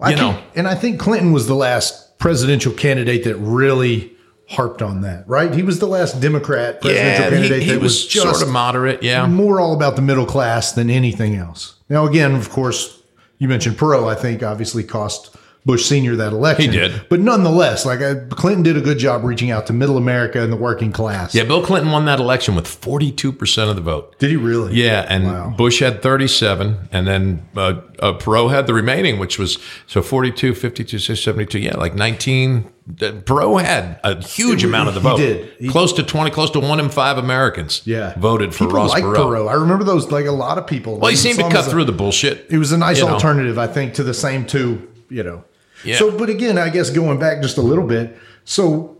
I you know. think, and I think Clinton was the last presidential candidate that really harped on that. Right, he was the last Democrat presidential Yeah, candidate he, he that was, was, just sort of moderate. Yeah, more all about the middle class than anything else. Now, again, of course, you mentioned Perot. I think obviously cost Bush Senior that election. He did. but nonetheless, like uh, Clinton did a good job reaching out to middle America and the working class. Yeah, Bill Clinton won that election with 42% of the vote. Did he really? Yeah, and Wow. Bush had 37, and then uh, uh, Perot had the remaining, which was so 42, 52, 72. Yeah, like 19. uh, Perot had a huge amount of the he vote. did. He- close to 20, close to one in five Americans Yeah. voted for People Ross like Perot. Perot. I remember those. Like a lot of people. Well, he seemed to cut as a- through the bullshit. It was a nice you know. alternative, I think, to the same two, you know. Yeah. So, but again, I guess going back just a little bit, so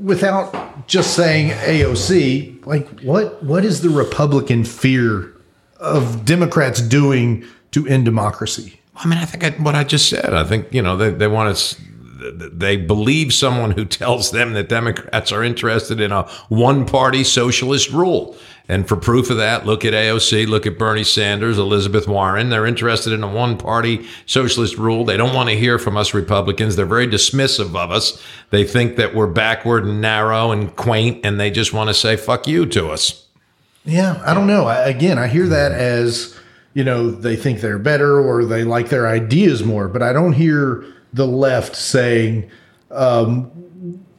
without just saying AOC, like what what is the Republican fear of Democrats doing to end democracy? I mean, I think I, what I just said. I think you know they they want to. They believe someone who tells them that Democrats are interested in a one-party socialist rule. And for proof of that, look at AOC, look at Bernie Sanders, Elizabeth Warren. They're interested in a one-party socialist rule. They don't want to hear from us Republicans. They're very dismissive of us. They think that we're backward and narrow and quaint, and they just want to say "fuck you" to us. Yeah, I don't know. I, again, I hear that as you know they think they're better or they like their ideas more, but I don't hear the left saying um,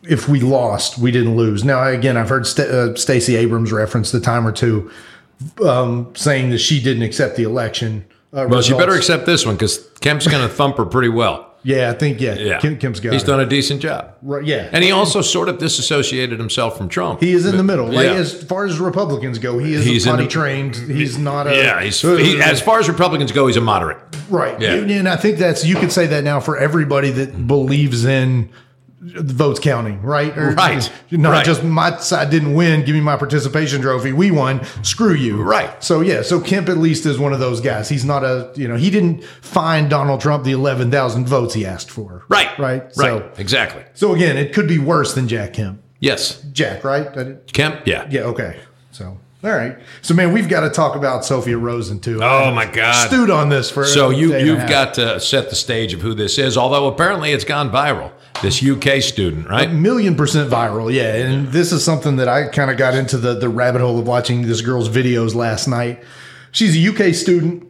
if we lost, we didn't lose. Now, again, I've heard St- uh, Stacey Abrams reference the time or two um, saying that she didn't accept the election. Uh, Well, she better accept this one because Kemp's going to thump her pretty well. Yeah, I think yeah. Yeah, Kim, Kim's got He's done a decent job. Right, yeah, And he also sort of disassociated himself from Trump. he is in the middle. Like Yeah. as far as Republicans go, he is He's in potty the- trained. He's not a yeah, he's he, as far as Republicans go, he's a moderate. Right. Yeah. And, I think that's you could say that now for everybody that believes in votes counting, right? Or Right. Not Right. just my side didn't win, give me my participation trophy. We won. Screw you. Right. So yeah, so Kemp at least is one of those guys. He's not a you know, he didn't find Donald Trump the eleven thousand votes he asked for. Right, Right. right, So exactly. so again, it could be worse than Jack Kemp. Yes, Jack, right? Kemp. Yeah, Yeah, okay. So All right. So, man, we've got to talk about Sophia Rosing too. Oh, my God. Stewed on this for So a you day and a you've got to set the stage of who this is. Although apparently it's gone viral. This UK student, right? million percent viral yeah. And this is something that i kind of got into the the rabbit hole of watching this girl's videos last night. She's a uk student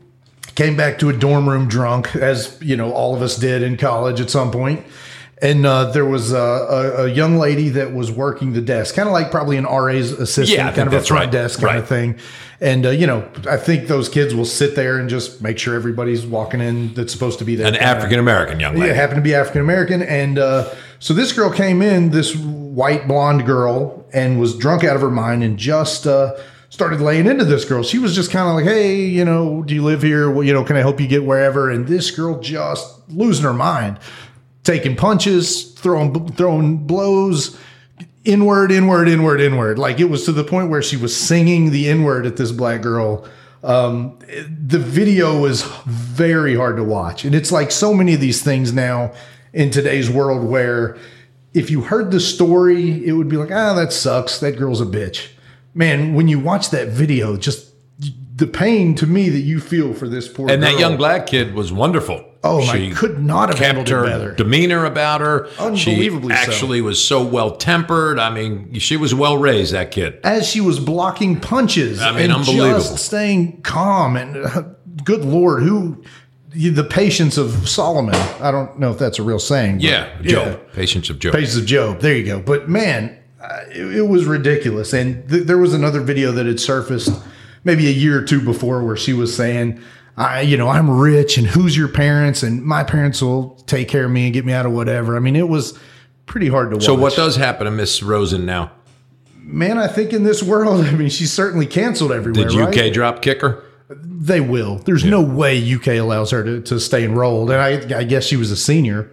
came back to a dorm room drunk as you know all of us did in college at some point and uh, there was a, a, a young lady that was working the desk, kind of like probably an RA's assistant, Yeah, kind of a front right. desk kind Right. of thing. And uh, you know, I think those kids will sit there and just make sure everybody's walking in that's supposed to be there. An African American young yeah, lady. happened to be African American, and uh, so this girl came in, this white blonde girl, and was drunk out of her mind, and just uh, started laying into this girl. She was just kind of like, "Hey, you know, do you live here? Well, you know, can I help you get wherever?" And this girl just losing her mind, taking punches, throwing throwing blows. Inward, inward, inward, inward. Like it was to the point where she was singing the inward at this black girl um, the video was very hard to watch. And it's like so many of these things now in today's world where if you heard the story, it would be like, ah, that sucks. That girl's a bitch. Man, when you watch that video, just the pain to me that you feel for this poor And that young black kid was wonderful. Oh, my, She could not have handled kept her better. demeanor about her. Unbelievably she so. actually was so well tempered. I mean, she was well raised. That kid. as she was blocking punches I mean, unbelievable. just staying calm and uh, good lord who the patience of solomon i don't know if that's a real saying but Yeah, Job. Patience of Job. Patience of Job. There you go. But man, uh, it, it was ridiculous. And th- there was another video that had surfaced maybe a year or two before where she was saying, I, you know, I'm rich and who's your parents? And my parents will take care of me and get me out of whatever. I mean, it was pretty hard to watch. so what does happen to Miss Rosing now? man, I think in this world, I mean, she's certainly canceled everywhere. Did UK right? drop kicker? They will. There's no way UK allows her to, to stay enrolled. And I, I guess she was a senior.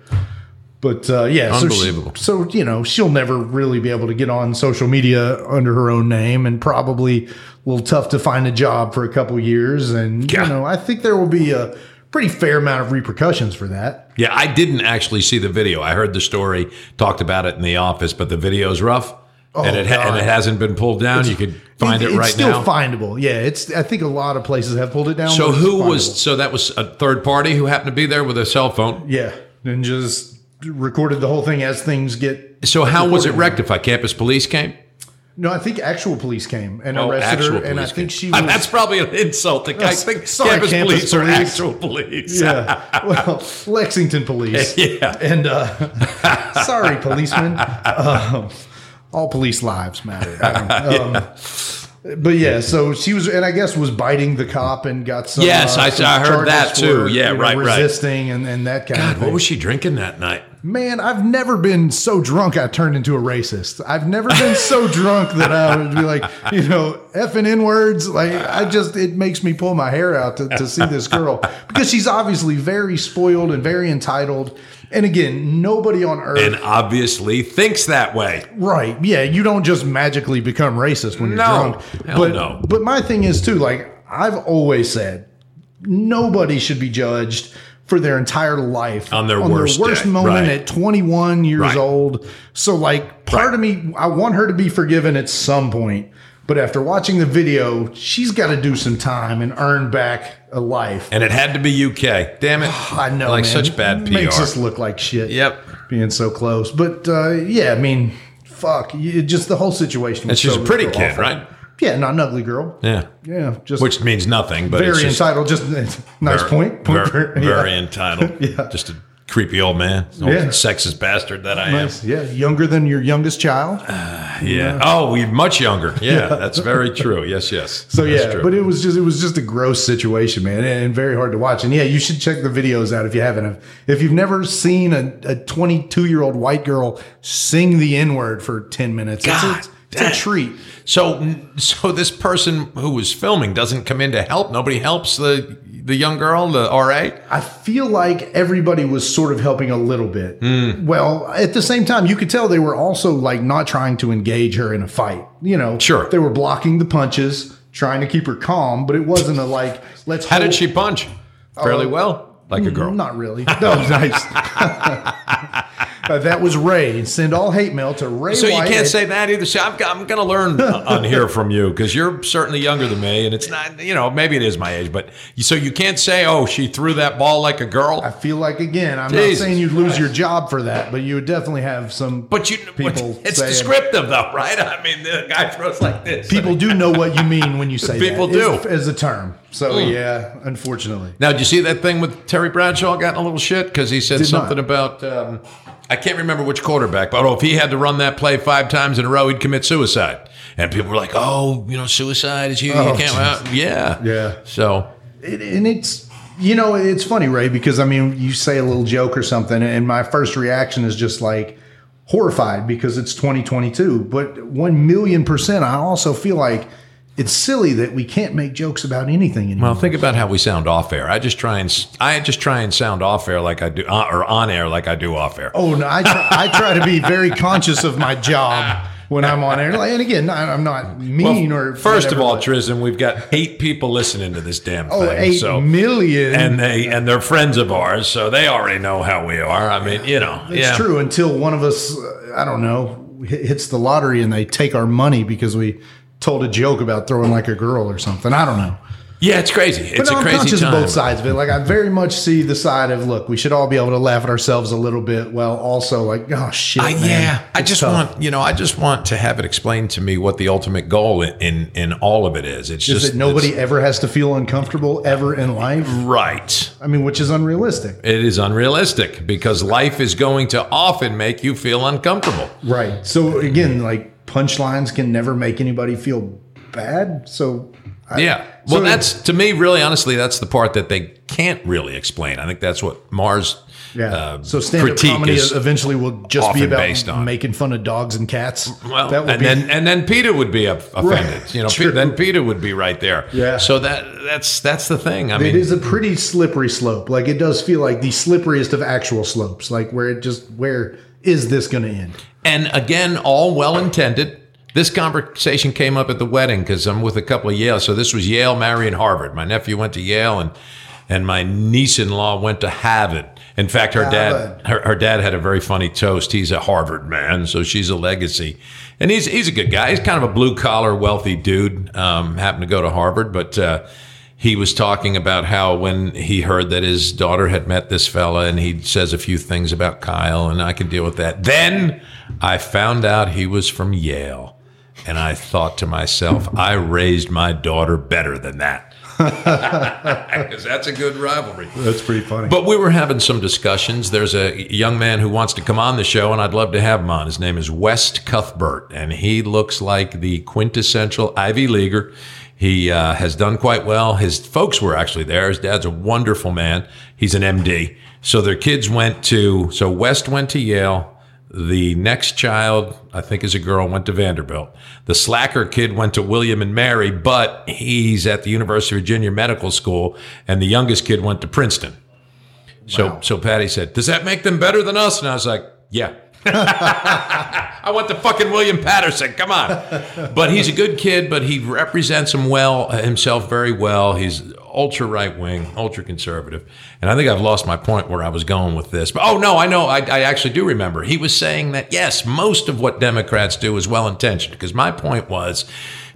But uh, yeah, so she- So, you know, she'll never really be able to get on social media under her own name, and probably a little tough to find a job for a couple years. And Yeah. you know, I think there will be a pretty fair amount of repercussions for that. Yeah, I didn't actually see the video. I heard the story, talked about it in the office, but the video's rough. and, it ha- and Oh, it hasn't been pulled down. you could find it, it's right now. It's still findable. Yeah, it's. I think a lot of places have pulled it down. So who was? So that was a third party who happened to be there with a cell phone. Yeah, and just recorded the whole thing as things get. So how was it rectified? Campus police came. No, I think actual police came and Oh, arrested her, and I think came. she Ah, was. That's probably an insult. I s- think sorry, campus, campus police, are actual police. yeah, well, Lexington police. Yeah. and uh, sorry, policemen. Um, all police lives matter. I um, But yeah, so she was, and I guess was biting the cop and got some. Yes, uh, I- some I heard that too. for, Yeah, you know, right, right. resisting and, and that kind of God, thing. what was she drinking that night? Man, I've never been so drunk I turned into a racist. I've never been so drunk that I would be like, you know, effing in words. Like I just it makes me pull my hair out to, to see this girl because she's obviously very spoiled and very entitled. And again, nobody on earth And obviously thinks that way. Right. Yeah. You don't just magically become racist when you're No. drunk. Hell but no. but my thing is too, like I've always said, nobody should be judged for their entire life On their worst day. moment Right. at 21 years Right. old. So like part Right. of me, I want her to be forgiven at some point. But after watching the video, she's got to do some time and earn back a life. And it had to be UK. Damn it. I know, Like man. such bad PR. Makes us look like shit. Yep. being so close. But uh, yeah, I mean, fuck, you, just the whole situation. And she's so- a pretty kid, awful. right? Yeah, not an ugly girl. Yeah. Yeah, just Which means nothing, but very it's just entitled. Just nice very, point. Very, point yeah. very entitled. Yeah. Just a creepy old man. Old Yeah. Sexist bastard that I Nice. Yeah, younger than your youngest child. am. Yeah. Oh, we much younger. Yeah, that's very true. Yes, yes. So That's yeah, true. but it was just it was just a gross situation, man, and very hard to watch. And yeah, you should check the videos out if you haven't. If you've never seen a, a 22 year old white girl sing the N word for 10 minutes, God a, it's a dang. treat. So, so this person who was filming doesn't come in to help. Nobody helps the the young girl, the RA. I feel like everybody was sort of helping a little bit. Hmm. Well, at the same time, you could tell they were also like not trying to engage her in a fight. You know, Sure. they were blocking the punches, trying to keep her calm, but it wasn't a like let's. How did she punch? Fairly Oh, well, like a girl. Not really. No, nice. Uh, that was Ray. Send all hate mail to Ray. So you can't at- say that either. See, I'm, I'm going to learn on here from you because you're certainly younger than me, and it's not, you know, maybe it is my age, but you, so you can't say, oh, she threw that ball like a girl. I feel like again, I'm Jesus not saying you'd lose your job for that, but you would definitely have some. But you, People it's saying- descriptive though, right? I mean, the guy throws like this. people do know what you mean when you say People that, do. as, a term. So yeah, unfortunately, Now, did you see that thing with Terry Bradshaw got in a little shit because he said Did not. something about um, I can't remember which quarterback, but oh, if he had to run that play five times in a row, he'd commit suicide. And people were like, "Oh, you know, suicide is you. Oh, you can't." Well, yeah, Yeah. So it, and it's you know it's funny, Ray, because I mean you say a little joke or something, and my first reaction is just like horrified because it's 2022. But one million percent, I also feel like it's silly that we can't make jokes about anything anymore. Well, think about how we sound off air. I just try and I just try and sound off air like I do, uh, or on air like I do off air. Oh no, I try, I try to be very conscious of my job when I'm on air. And again, I'm not mean or First of all, Trizdon, we've got eight people listening to this damn oh, thing. eight so million. and they and they're friends of ours, so they already know how we are. I mean, you know, It's yeah. true until one of us, uh, I don't know, hits the lottery and they take our money because we told a joke about throwing like a girl or something. I don't know. Yeah, it's crazy. It's But no, a I'm crazy conscious time. of both sides of it. Like I very much see the side of look, we should all be able to laugh at ourselves a little bit, while also like, oh shit, I, yeah, I just tough. want you know, I just want to have it explained to me what the ultimate goal in in, in all of it is. It's is just that nobody ever has to feel uncomfortable ever in life. right. I mean, which is unrealistic. It is unrealistic because life is going to often make you feel uncomfortable. Right. So again, like punchlines can never make anybody feel bad. So I, Yeah. Well, so- that's to me, really, honestly, that's the part that they can't really explain. I think that's what Mars. Yeah. uh, so stand-up comedy is eventually will just be about based on. making fun of dogs and cats. Well, that will and be then and then Peter would be offended. Right. You know, True. Then Peter would be right there. Yeah. So that that's that's the thing. I it mean, is a pretty slippery slope. Like it does feel like the slipperiest of actual slopes. Like where it just where is this going to end? And again, all well intended. This conversation came up at the wedding because I'm with a couple of Yale. So this was Yale marrying Harvard. My nephew went to Yale, and and my niece-in-law went to Harvard. In fact, her dad her, her dad had a very funny toast. He's a Harvard man, so she's a legacy, and he's he's a good guy. He's kind of a blue collar, wealthy dude. Um, happened to go to Harvard, but. Uh, he was talking about how when he heard that his daughter had met this fella and he says a few things about Kyle and I can deal with that. Then I found out he was from Yale. And I thought to myself, I raised my daughter better than that. Because that's a good rivalry. That's pretty funny. But we were having some discussions. There's a young man who wants to come on the show, and I'd love to have him on. His name is West Cuthbert, and he looks like the quintessential Ivy Leaguer. He uh, has done quite well. His folks were actually there. His dad's a wonderful man. He's an MD. So their kids went to, so West went to Yale. The next child, I think, is a girl, went to Vanderbilt. The slacker kid went to William and Mary, but he's at the University of Virginia Medical School, and the youngest kid went to Princeton. So, so Patty said, "Does that make them better than us?" And I was like, "Yeah." I went to fucking William Paterson. Come on, but he's a good kid. But he represents him well himself very well. He's ultra right wing, ultra conservative, and I think I've lost my point where I was going with this. But oh no, I know. I, I actually do remember. He was saying that yes, most of what Democrats do is well intentioned. Because my point was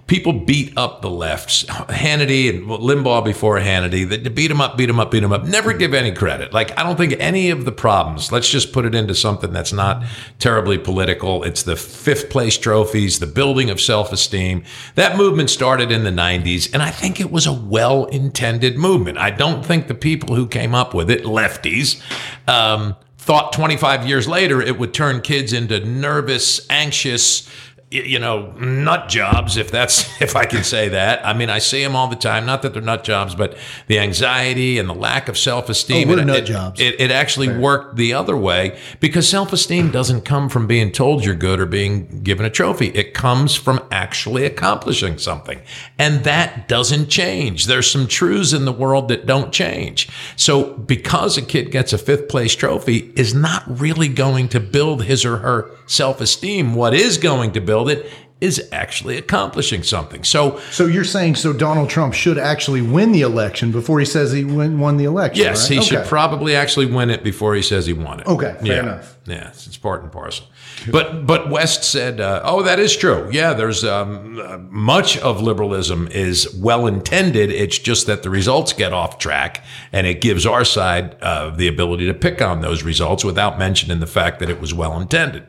people beat up the lefts. Hannity and Limbaugh before Hannity, they beat them up, beat them up, beat them up. Never give any credit. Like, I don't think any of the problems, let's just put it into something that's not terribly political. It's the fifth place trophies, the building of self esteem. That movement started in the 90s, and I think it was a well intended movement. I don't think the people who came up with it, lefties, um, thought 25 years later it would turn kids into nervous, anxious, you know, nut jobs, if that's, if I can say that. I mean, I see them all the time. Not that they're nut jobs, but the anxiety and the lack of self esteem. Oh, nut jobs. It, it actually worked the other way because self esteem doesn't come from being told you're good or being given a trophy. It comes from actually accomplishing something. And that doesn't change. There's some truths in the world that don't change. So because a kid gets a fifth place trophy is not really going to build his or her self esteem. What is going to build it is actually accomplishing something. So, So you're saying so Donald Trump should actually win the election before he says he win, won the election? yes, right? he should probably actually win it before he says he won it. Okay, fair yeah. enough. Yeah, it's, it's part and parcel. But but West said, uh, "Oh, that is true. Yeah, there's um, uh, much of liberalism is well intended. It's just that the results get off track, and it gives our side uh, the ability to pick on those results without mentioning the fact that it was well intended."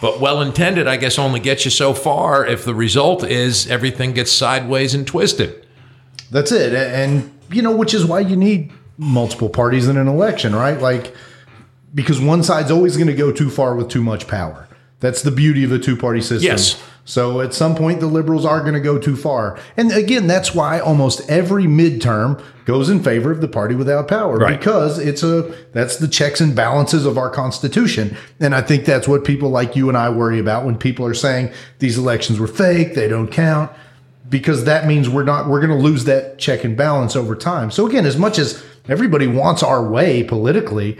But well intended, I guess, only gets you so far if the result is everything gets sideways and twisted. That's it. And, you know, which is why you need multiple parties in an election, right? Like, because one side's always going to go too far with too much power. That's the beauty of a two party system. Yes. So at some point, the liberals are going to go too far. And again, that's why almost every midterm goes in favor of the party without power Right. because it's a that's the checks and balances of our constitution. And I think that's what people like you and I worry about when people are saying these elections were fake, they don't count because that means we're not we're going to lose that check and balance over time. So again, as much as everybody wants our way politically,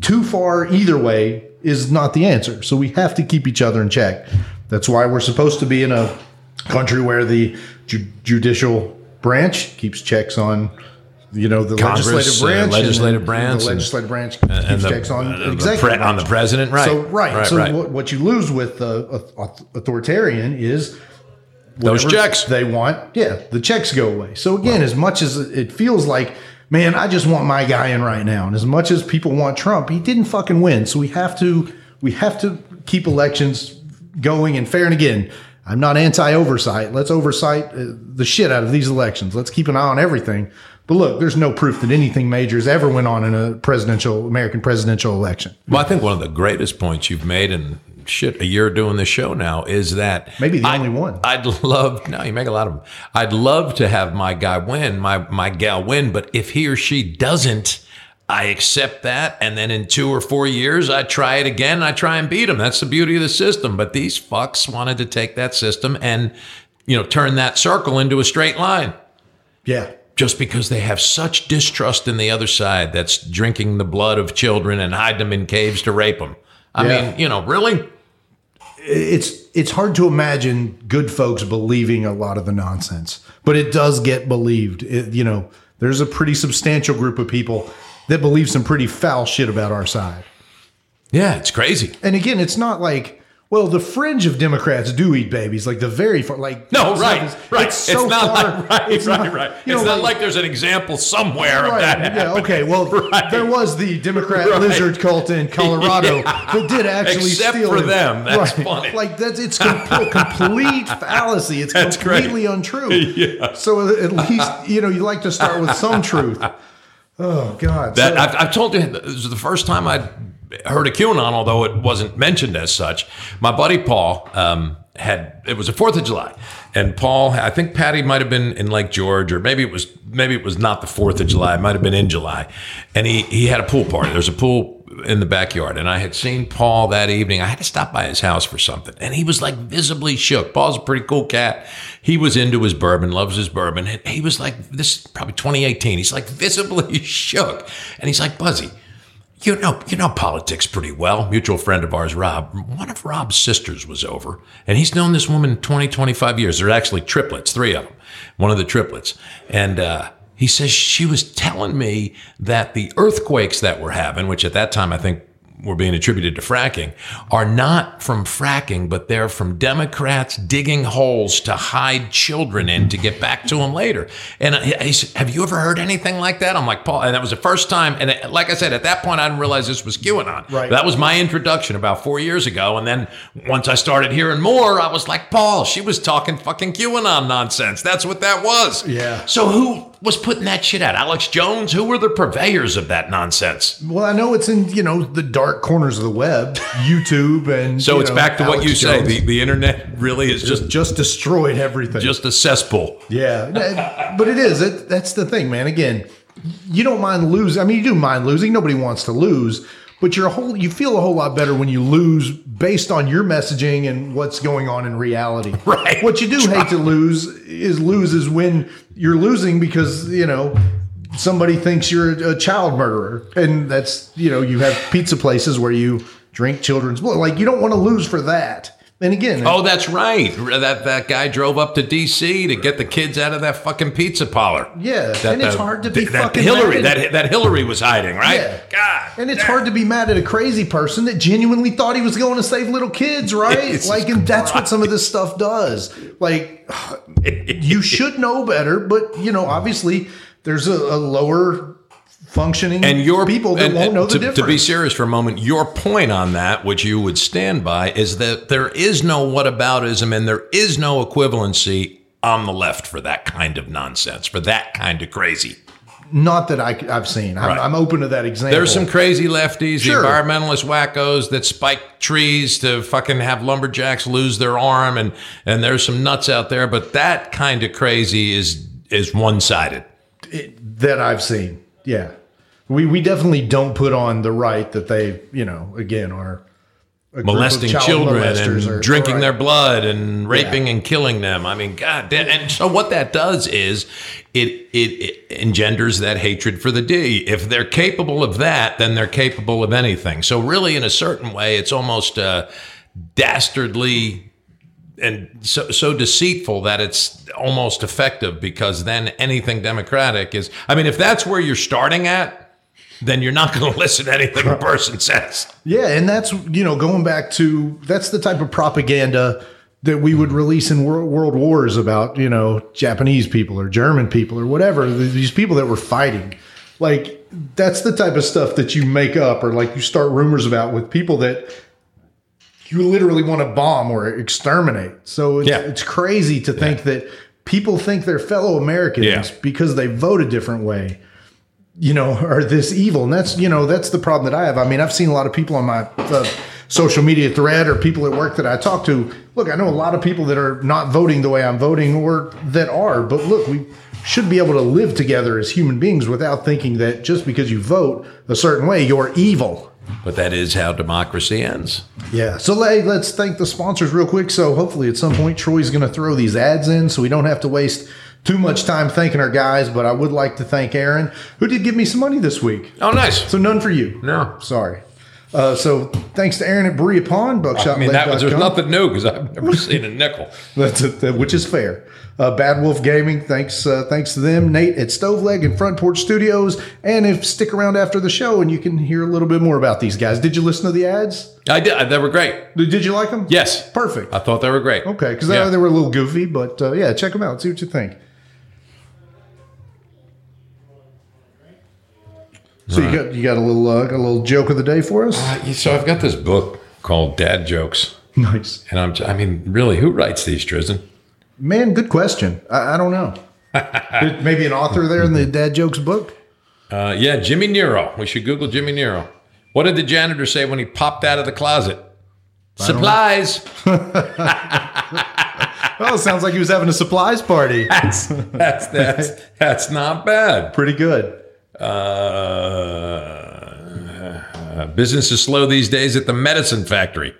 too far either way is not the answer. So we have to keep each other in check. That's why we're supposed to be in a country where the ju- judicial branch keeps checks on you know the Congress, legislative uh, branch, and legislative then branch, the legislative branch and keeps the- checks on uh, the executive pre- on the president, right. So right, Right, so right. What, what you lose with the auth- authoritarian is Those checks. they want. Yeah, the checks go away. So again, as much as it feels like, man, I just want my guy in right now, and as much as people want Trump, he didn't fucking win. So we have to we have to keep elections going and fair. And again, I'm not anti oversight. Let's oversight uh, the shit out of these elections. Let's keep an eye on everything. But look, there's no proof that anything major has ever went on in a presidential American presidential election. Well, I think one of the greatest points you've made in shit a year doing this show now is that Maybe the I- only one. I'd love no, you make a lot of them. I'd love to have my guy win, my my gal win, but if he or she doesn't, I accept that, and then in two or four years, I try it again. I try and beat them. That's the beauty of the system. But these fucks wanted to take that system and you know turn that circle into a straight line Yeah. just because they have such distrust in the other side that's drinking the blood of children and hide them in caves to rape them. I Yeah. mean, you know, really? it's it's hard to imagine good folks believing a lot of the nonsense, but it does get believed. It, you know, there's a pretty substantial group of people that believe some pretty foul shit about our side. Yeah, it's crazy. And again, it's not like well, the fringe of Democrats do eat babies, like the very far, like No, it's right, not- right. It's, so not far, like, right, it's right, not- right. you know, it's not like, there's an example somewhere of Right. that. Yeah. happening. Okay. Well, Right. there was the Democrat Right. lizard cult in Colorado that did actually Except steal for them. That's funny. Like that's it's com- complete fallacy. It's That's great. completely untrue. So at least you know you like to start with some truth. Oh God. That So- I've, I've told you this is the first time I'd heard of QAnon, although it wasn't mentioned as such. My buddy Paul um, had it was the Fourth of July, and Paul, I think Patty might have been in Lake George, or maybe it was maybe it was not the Fourth of July, it might have been in July, and he he had a pool party. There's a pool in the backyard, and I had seen Paul that evening. I had to stop by his house for something, and he was like visibly shook. Paul's a pretty cool cat. He was into his bourbon, loves his bourbon, and he was like this is probably 2018. He's like visibly shook, and he's like Buzzy. You know, you know politics pretty well. Mutual friend of ours, Rob. One of Rob's sisters was over, and he's known this woman 20, 25 years. They're actually triplets, three of them. One of the triplets, and uh, he says she was telling me that the earthquakes that we're having, which at that time I think were being attributed to fracking, are not from fracking, but they're from Democrats digging holes to hide children in to get back to them later. And he said, "Have you ever heard anything like that?" I'm like, "Paul," and that was the first time. And it- like I said, at that point, I didn't realize this was QAnon. Right. That was my introduction about four years ago. And then once I started hearing more, I was like, "Paul, she was talking fucking QAnon nonsense. That's what that was." Yeah. So who was putting that shit out? Alex Jones? Who were the purveyors of that nonsense? well, I know it's in you know the dark corners of the web, YouTube, and So it's know, back to what Alex you say. The, the internet really is just just destroyed everything. just a cesspool. Yeah, but it is. It, that's the thing, man. Again, you don't mind losing. I mean, you do mind losing. Nobody wants to lose, but you're a whole. You feel a whole lot better when you lose based on your messaging and what's going on in reality. Right. What you do hate to lose is lose is when you're losing because you know somebody thinks you're a, a child murderer, and that's you know you have pizza places where you drink children's blood. Like you don't want to lose for that. And again, Oh, that's right. That that guy drove up to D.C. to get the kids out of that fucking pizza parlor. Yeah, that and it's hard to be that fucking Hillary mad. that that Hillary was hiding, right? Yeah. God, And it's hard to be mad at a crazy person that genuinely thought he was going to save little kids, right? Jesus like, and that's what some of this stuff does. Like, you should know better, but you know, obviously, there's a, a lower functioning and your people that and- won't and know the to, difference. To be serious for a moment, your point on that, which you would stand by, is that there is no whataboutism and there is no equivalency on the left for that kind of nonsense, for that kind of crazy. Not that I, have seen. I'm, Right. I'm open to that example. There's some crazy lefties, Sure. the environmentalist wackos that spike trees to fucking have lumberjacks lose their arm, and and there's some nuts out there, but that kind of crazy is is one sided. that I've seen. Yeah, we we definitely don't put on the right that they, you know, again are a group of molesting children and or- drinking their blood and raping and killing them. I mean, God damn. And so what that does is it, it it engenders that hatred for the D. If they're capable of that, then they're capable of anything. So really, in a certain way, it's almost uh, dastardly and so so deceitful that it's almost effective because then anything democratic is. I mean, if that's where you're starting at. Then you're not going to listen to anything a person says. Yeah, and that's you know going back to that's the type of propaganda that we would release in world, world wars about you know Japanese people or German people or whatever these people that were fighting. Like that's the type of stuff that you make up or like you start rumors about with people that you literally want to bomb or exterminate. So it's, Yeah. it's crazy to think that people think they're fellow Americans Yeah. because they vote a different way you know, are this evil. And that's, you know, that's the problem that I have. I mean, I've seen a lot of people on my uh, social media thread or people at work that I talk to. Look, I know a lot of people that are not voting the way I'm voting or that are, but look, we should be able to live together as human beings without thinking that just because you vote a certain way, you're evil. But that is how democracy ends. Yeah. So hey, let's thank the sponsors real quick. So hopefully at some point Troy's going to throw these ads in so we don't have to waste too much time thanking our guys. But I would like to thank Aaron, who did give me some money this week. Oh, nice. So none for you. No. Sorry. Uh, so thanks to Aaron at Berea Pawn, bookshop. I mean, that was, there's nothing new because I've never seen a nickel. That's it, which is fair. Uh, Bad Wolf Gaming, thanks, uh, thanks to them. Nate at Stoveleg and Front Porch Studios, and if stick around after the show and you can hear a little bit more about these guys. Did you listen to the ads? I did. They were great. Did did you like them? Yes. Perfect. I thought they were great. Okay, because Yeah. they were a little goofy, but uh, yeah, check them out. See what you think. So you got you got a little uh, got a little joke of the day for us. Uh, So I've got this book called Dad Jokes. Nice, And I'm, I mean, really, who writes these, Trizdon? man. Good question. I, I don't know. Maybe an author there in the dad jokes book. Uh, yeah, Jimmy Niro. We should Google Jimmy Niro. What did the janitor say when he popped out of the closet? Supplies. Oh, sounds like he was having a supplies party. That's that's that's that's not bad. Pretty good. Uh, business is slow these days at the medicine factory.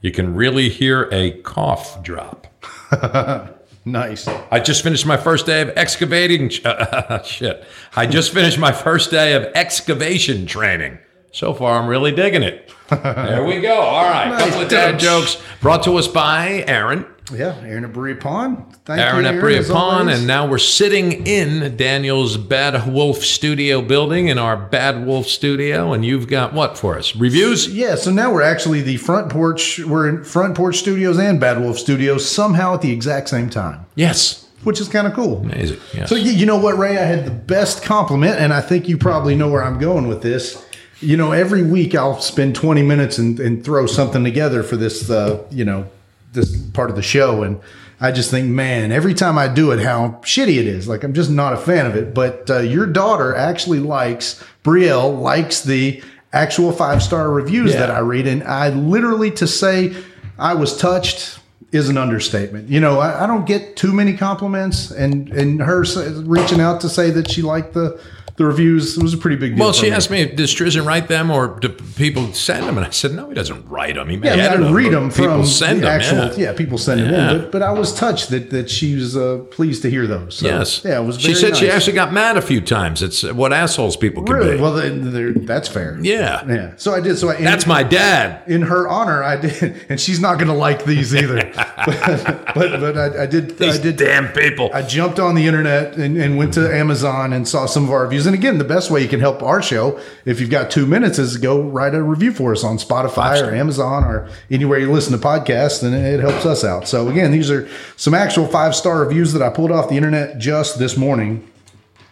You can really hear a cough drop. Nice. I just finished my first day of excavating. shit. I just finished my first day of excavation training. So far, I'm really digging it. There we go. All right. Nice Couple of dad jokes brought to us by Aaron. Yeah, Aaron at Berea Pawn. Thank Aaron you, at as Pawn, always. and now we're sitting in Daniel's Bad Wolf Studio building in our Bad Wolf Studio, and you've got what for us? Reviews? Yeah, so now we're actually the front porch. We're in front porch studios and Bad Wolf Studios somehow at the exact same time, Yes. which is kind of cool. Amazing. Yes. So you know what, Ray? I had the best compliment, and I think you probably know where I'm going with this. You know, every week I'll spend 20 minutes and, and throw something together for this, uh, you know, this part of the show, and I just think, man, every time I do it, how shitty it is. Like I'm just not a fan of it. But uh, your daughter actually likes Brielle likes the actual five star reviews Yeah. that I read, and I literally to say I was touched is an understatement. You know, I, I don't get too many compliments, and and her reaching out to say that she liked the the reviews was a pretty big deal. Well, she me. asked me, does Trizdon write them or do people send them? And I said, no, he doesn't write them. He may Yeah, I, mean, I read them from People send the them. actual. yeah. Yeah. people send them in. But, but I was touched that that she was uh, pleased to hear those. So, Yes. yeah, it was. She said she actually got mad a few times. It's what assholes people can Really? be. Well, then, there- that's fair. yeah. Yeah. So I did. So I, in, That's my dad. in her honor. I did, and she's not going to like these either. but but, but I, I did. These I did. damn people. I jumped on the internet and, and went to Amazon and saw some of our reviews. And again, the best way you can help our show, if you've got two minutes, is go write a review for us on Spotify or Amazon or anywhere you listen to podcasts, and it helps us out. So again, these are some actual five star reviews that I pulled off the internet just this morning.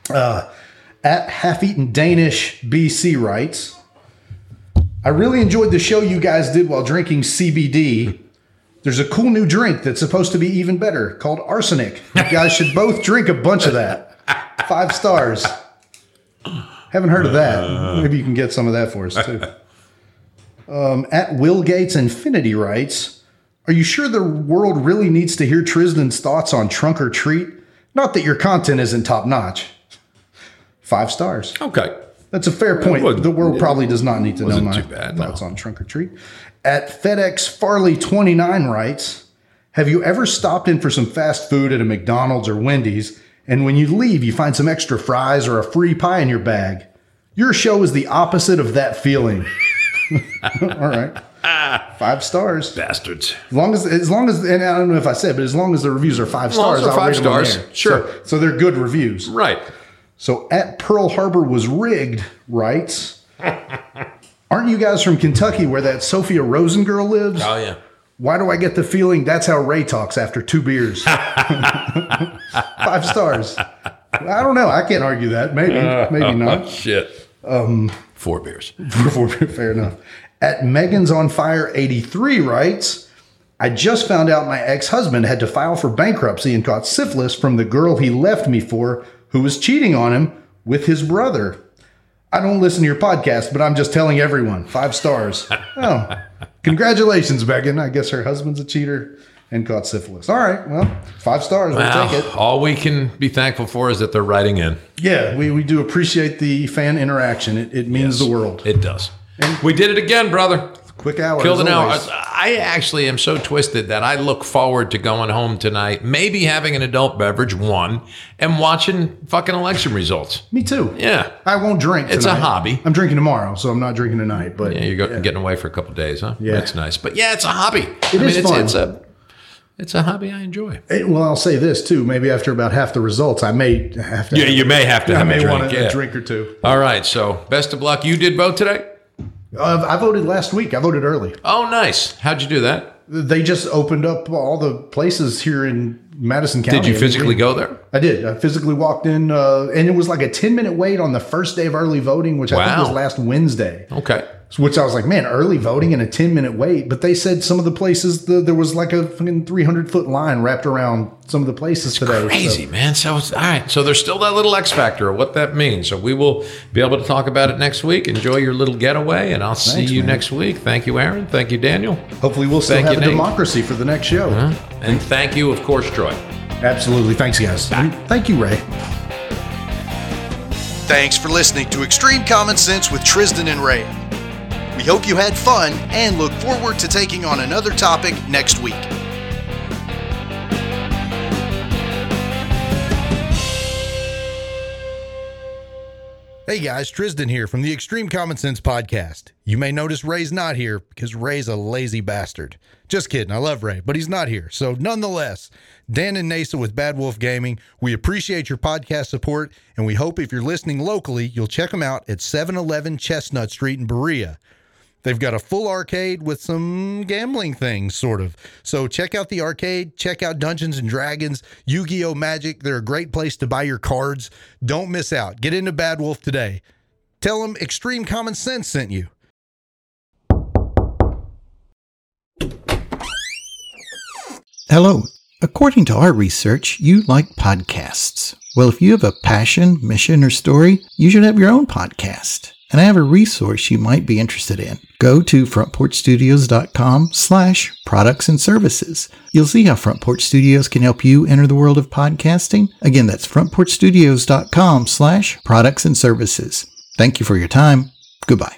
Uh, at Half Eaten Danish BC writes, I really enjoyed the show you guys did while drinking CBD. There's a cool new drink that's supposed to be even better called arsenic. You guys should both drink a bunch of that. Five stars. Haven't heard of that. Maybe you can get some of that for us too. Um, at Will Gates Infinity writes, Are you sure the world really needs to hear Trizdon's thoughts on Trunk or Treat? Not that your content isn't top notch. Five stars. Okay. That's a fair point. the world probably does not need to know my bad, no. thoughts on Trunk or Treat. At FedEx Farley 29 writes, Have you ever stopped in for some fast food at a McDonald's or Wendy's, and when you leave, you find some extra fries or a free pie in your bag? Your show is the opposite of that feeling. All right. Five stars. Bastards. As long as, as long as, and I don't know if I said, but as long as the reviews are five stars, I'll five rate stars, air. sure. So, so they're good reviews. Right. So at Pearl Harbor was rigged, writes, Aren't you guys from Kentucky where that Sophia Rosing girl lives? Oh, yeah. Why do I get the feeling that's how Ray talks after two beers? Five stars. I don't know. I can't argue that. Maybe, maybe not. Shit. Um, Four beers. Fair enough. At Megan's on Fire 83 writes, I just found out my ex husband had to file for bankruptcy and caught syphilis from the girl he left me for who was cheating on him with his brother. I don't listen to your podcast, but I'm just telling everyone. Five stars. Oh, congratulations, Megan. I guess her husband's a cheater and caught syphilis. All right. Well, five stars. We'll Wow. take it. All we can be thankful for is that they're writing in. Yeah, we, we do appreciate the fan interaction. It, it means the world. It does. we did it again, brother. Quick hour. Killed an hour. I actually am so twisted that I look forward to going home tonight, maybe having an adult beverage, one, and watching fucking election results. Me too. Yeah. I won't drink. It's a hobby. I'm drinking tomorrow, so I'm not drinking tonight. But Yeah, you're go- getting away for a couple days, huh? Yeah. That's nice. But yeah, it's a hobby. It I mean, is it's, fun. It's a, it's a hobby I enjoy. Eh, well, I'll say this too. Maybe after about half the results, I may have to. Yeah, you may have to I have a may drink. want a, yeah. a drink or two. All right. So best of luck. You did vote today? Uh, I voted last week. I voted early. Oh, nice. How'd you do that? They just opened up all the places here in Madison County. Did you physically go there? I did. I physically walked in, uh, and it was like a 10 minute wait on the first day of early voting, which I think was last Wednesday. Okay. Which I was like, man, early voting and a 10 minute wait. But they said some of the places, the, there was like a fucking 300 foot line wrapped around some of the places today. Crazy, So- man. So it's all right. So there's still that little X factor of what that means. So we will be able to talk about it next week. Enjoy your little getaway, and I'll see you man. next week. Thank you, Aaron. Thank you, Daniel. Hopefully, we'll still Thank have you, a democracy for the next show. Uh-huh. And thank you, of course, Troy. Absolutely. Thanks, guys. Thank you, Ray. Thanks for listening to Extreme Common Sense with Trizdon and Ray. We hope you had fun and look forward to taking on another topic next week. Hey guys, Trizdon here from the Extreme Common Sense podcast. You may notice Ray's not here because Ray's a lazy bastard. Just kidding, I love Ray, but he's not here. So, nonetheless, Dan and Nasa with Bad Wolf Gaming, we appreciate your podcast support and we hope if you're listening locally, you'll check them out at 711 Chestnut Street in Berea. They've got a full arcade with some gambling things, sort of. So check out the arcade, check out Dungeons and Dragons, Yu Gi Oh! Magic. They're a great place to buy your cards. Don't miss out. Get into Bad Wolf today. Tell them Extreme Common Sense sent you. Hello. According to our research, you like podcasts. Well, if you have a passion, mission, or story, you should have your own podcast. And I have a resource you might be interested in. Go to frontporchstudios.com slash products and services. You'll see how Front Porch Studios can help you enter the world of podcasting. Again, that's frontporchstudios.com slash products and services. Thank you for your time. Goodbye.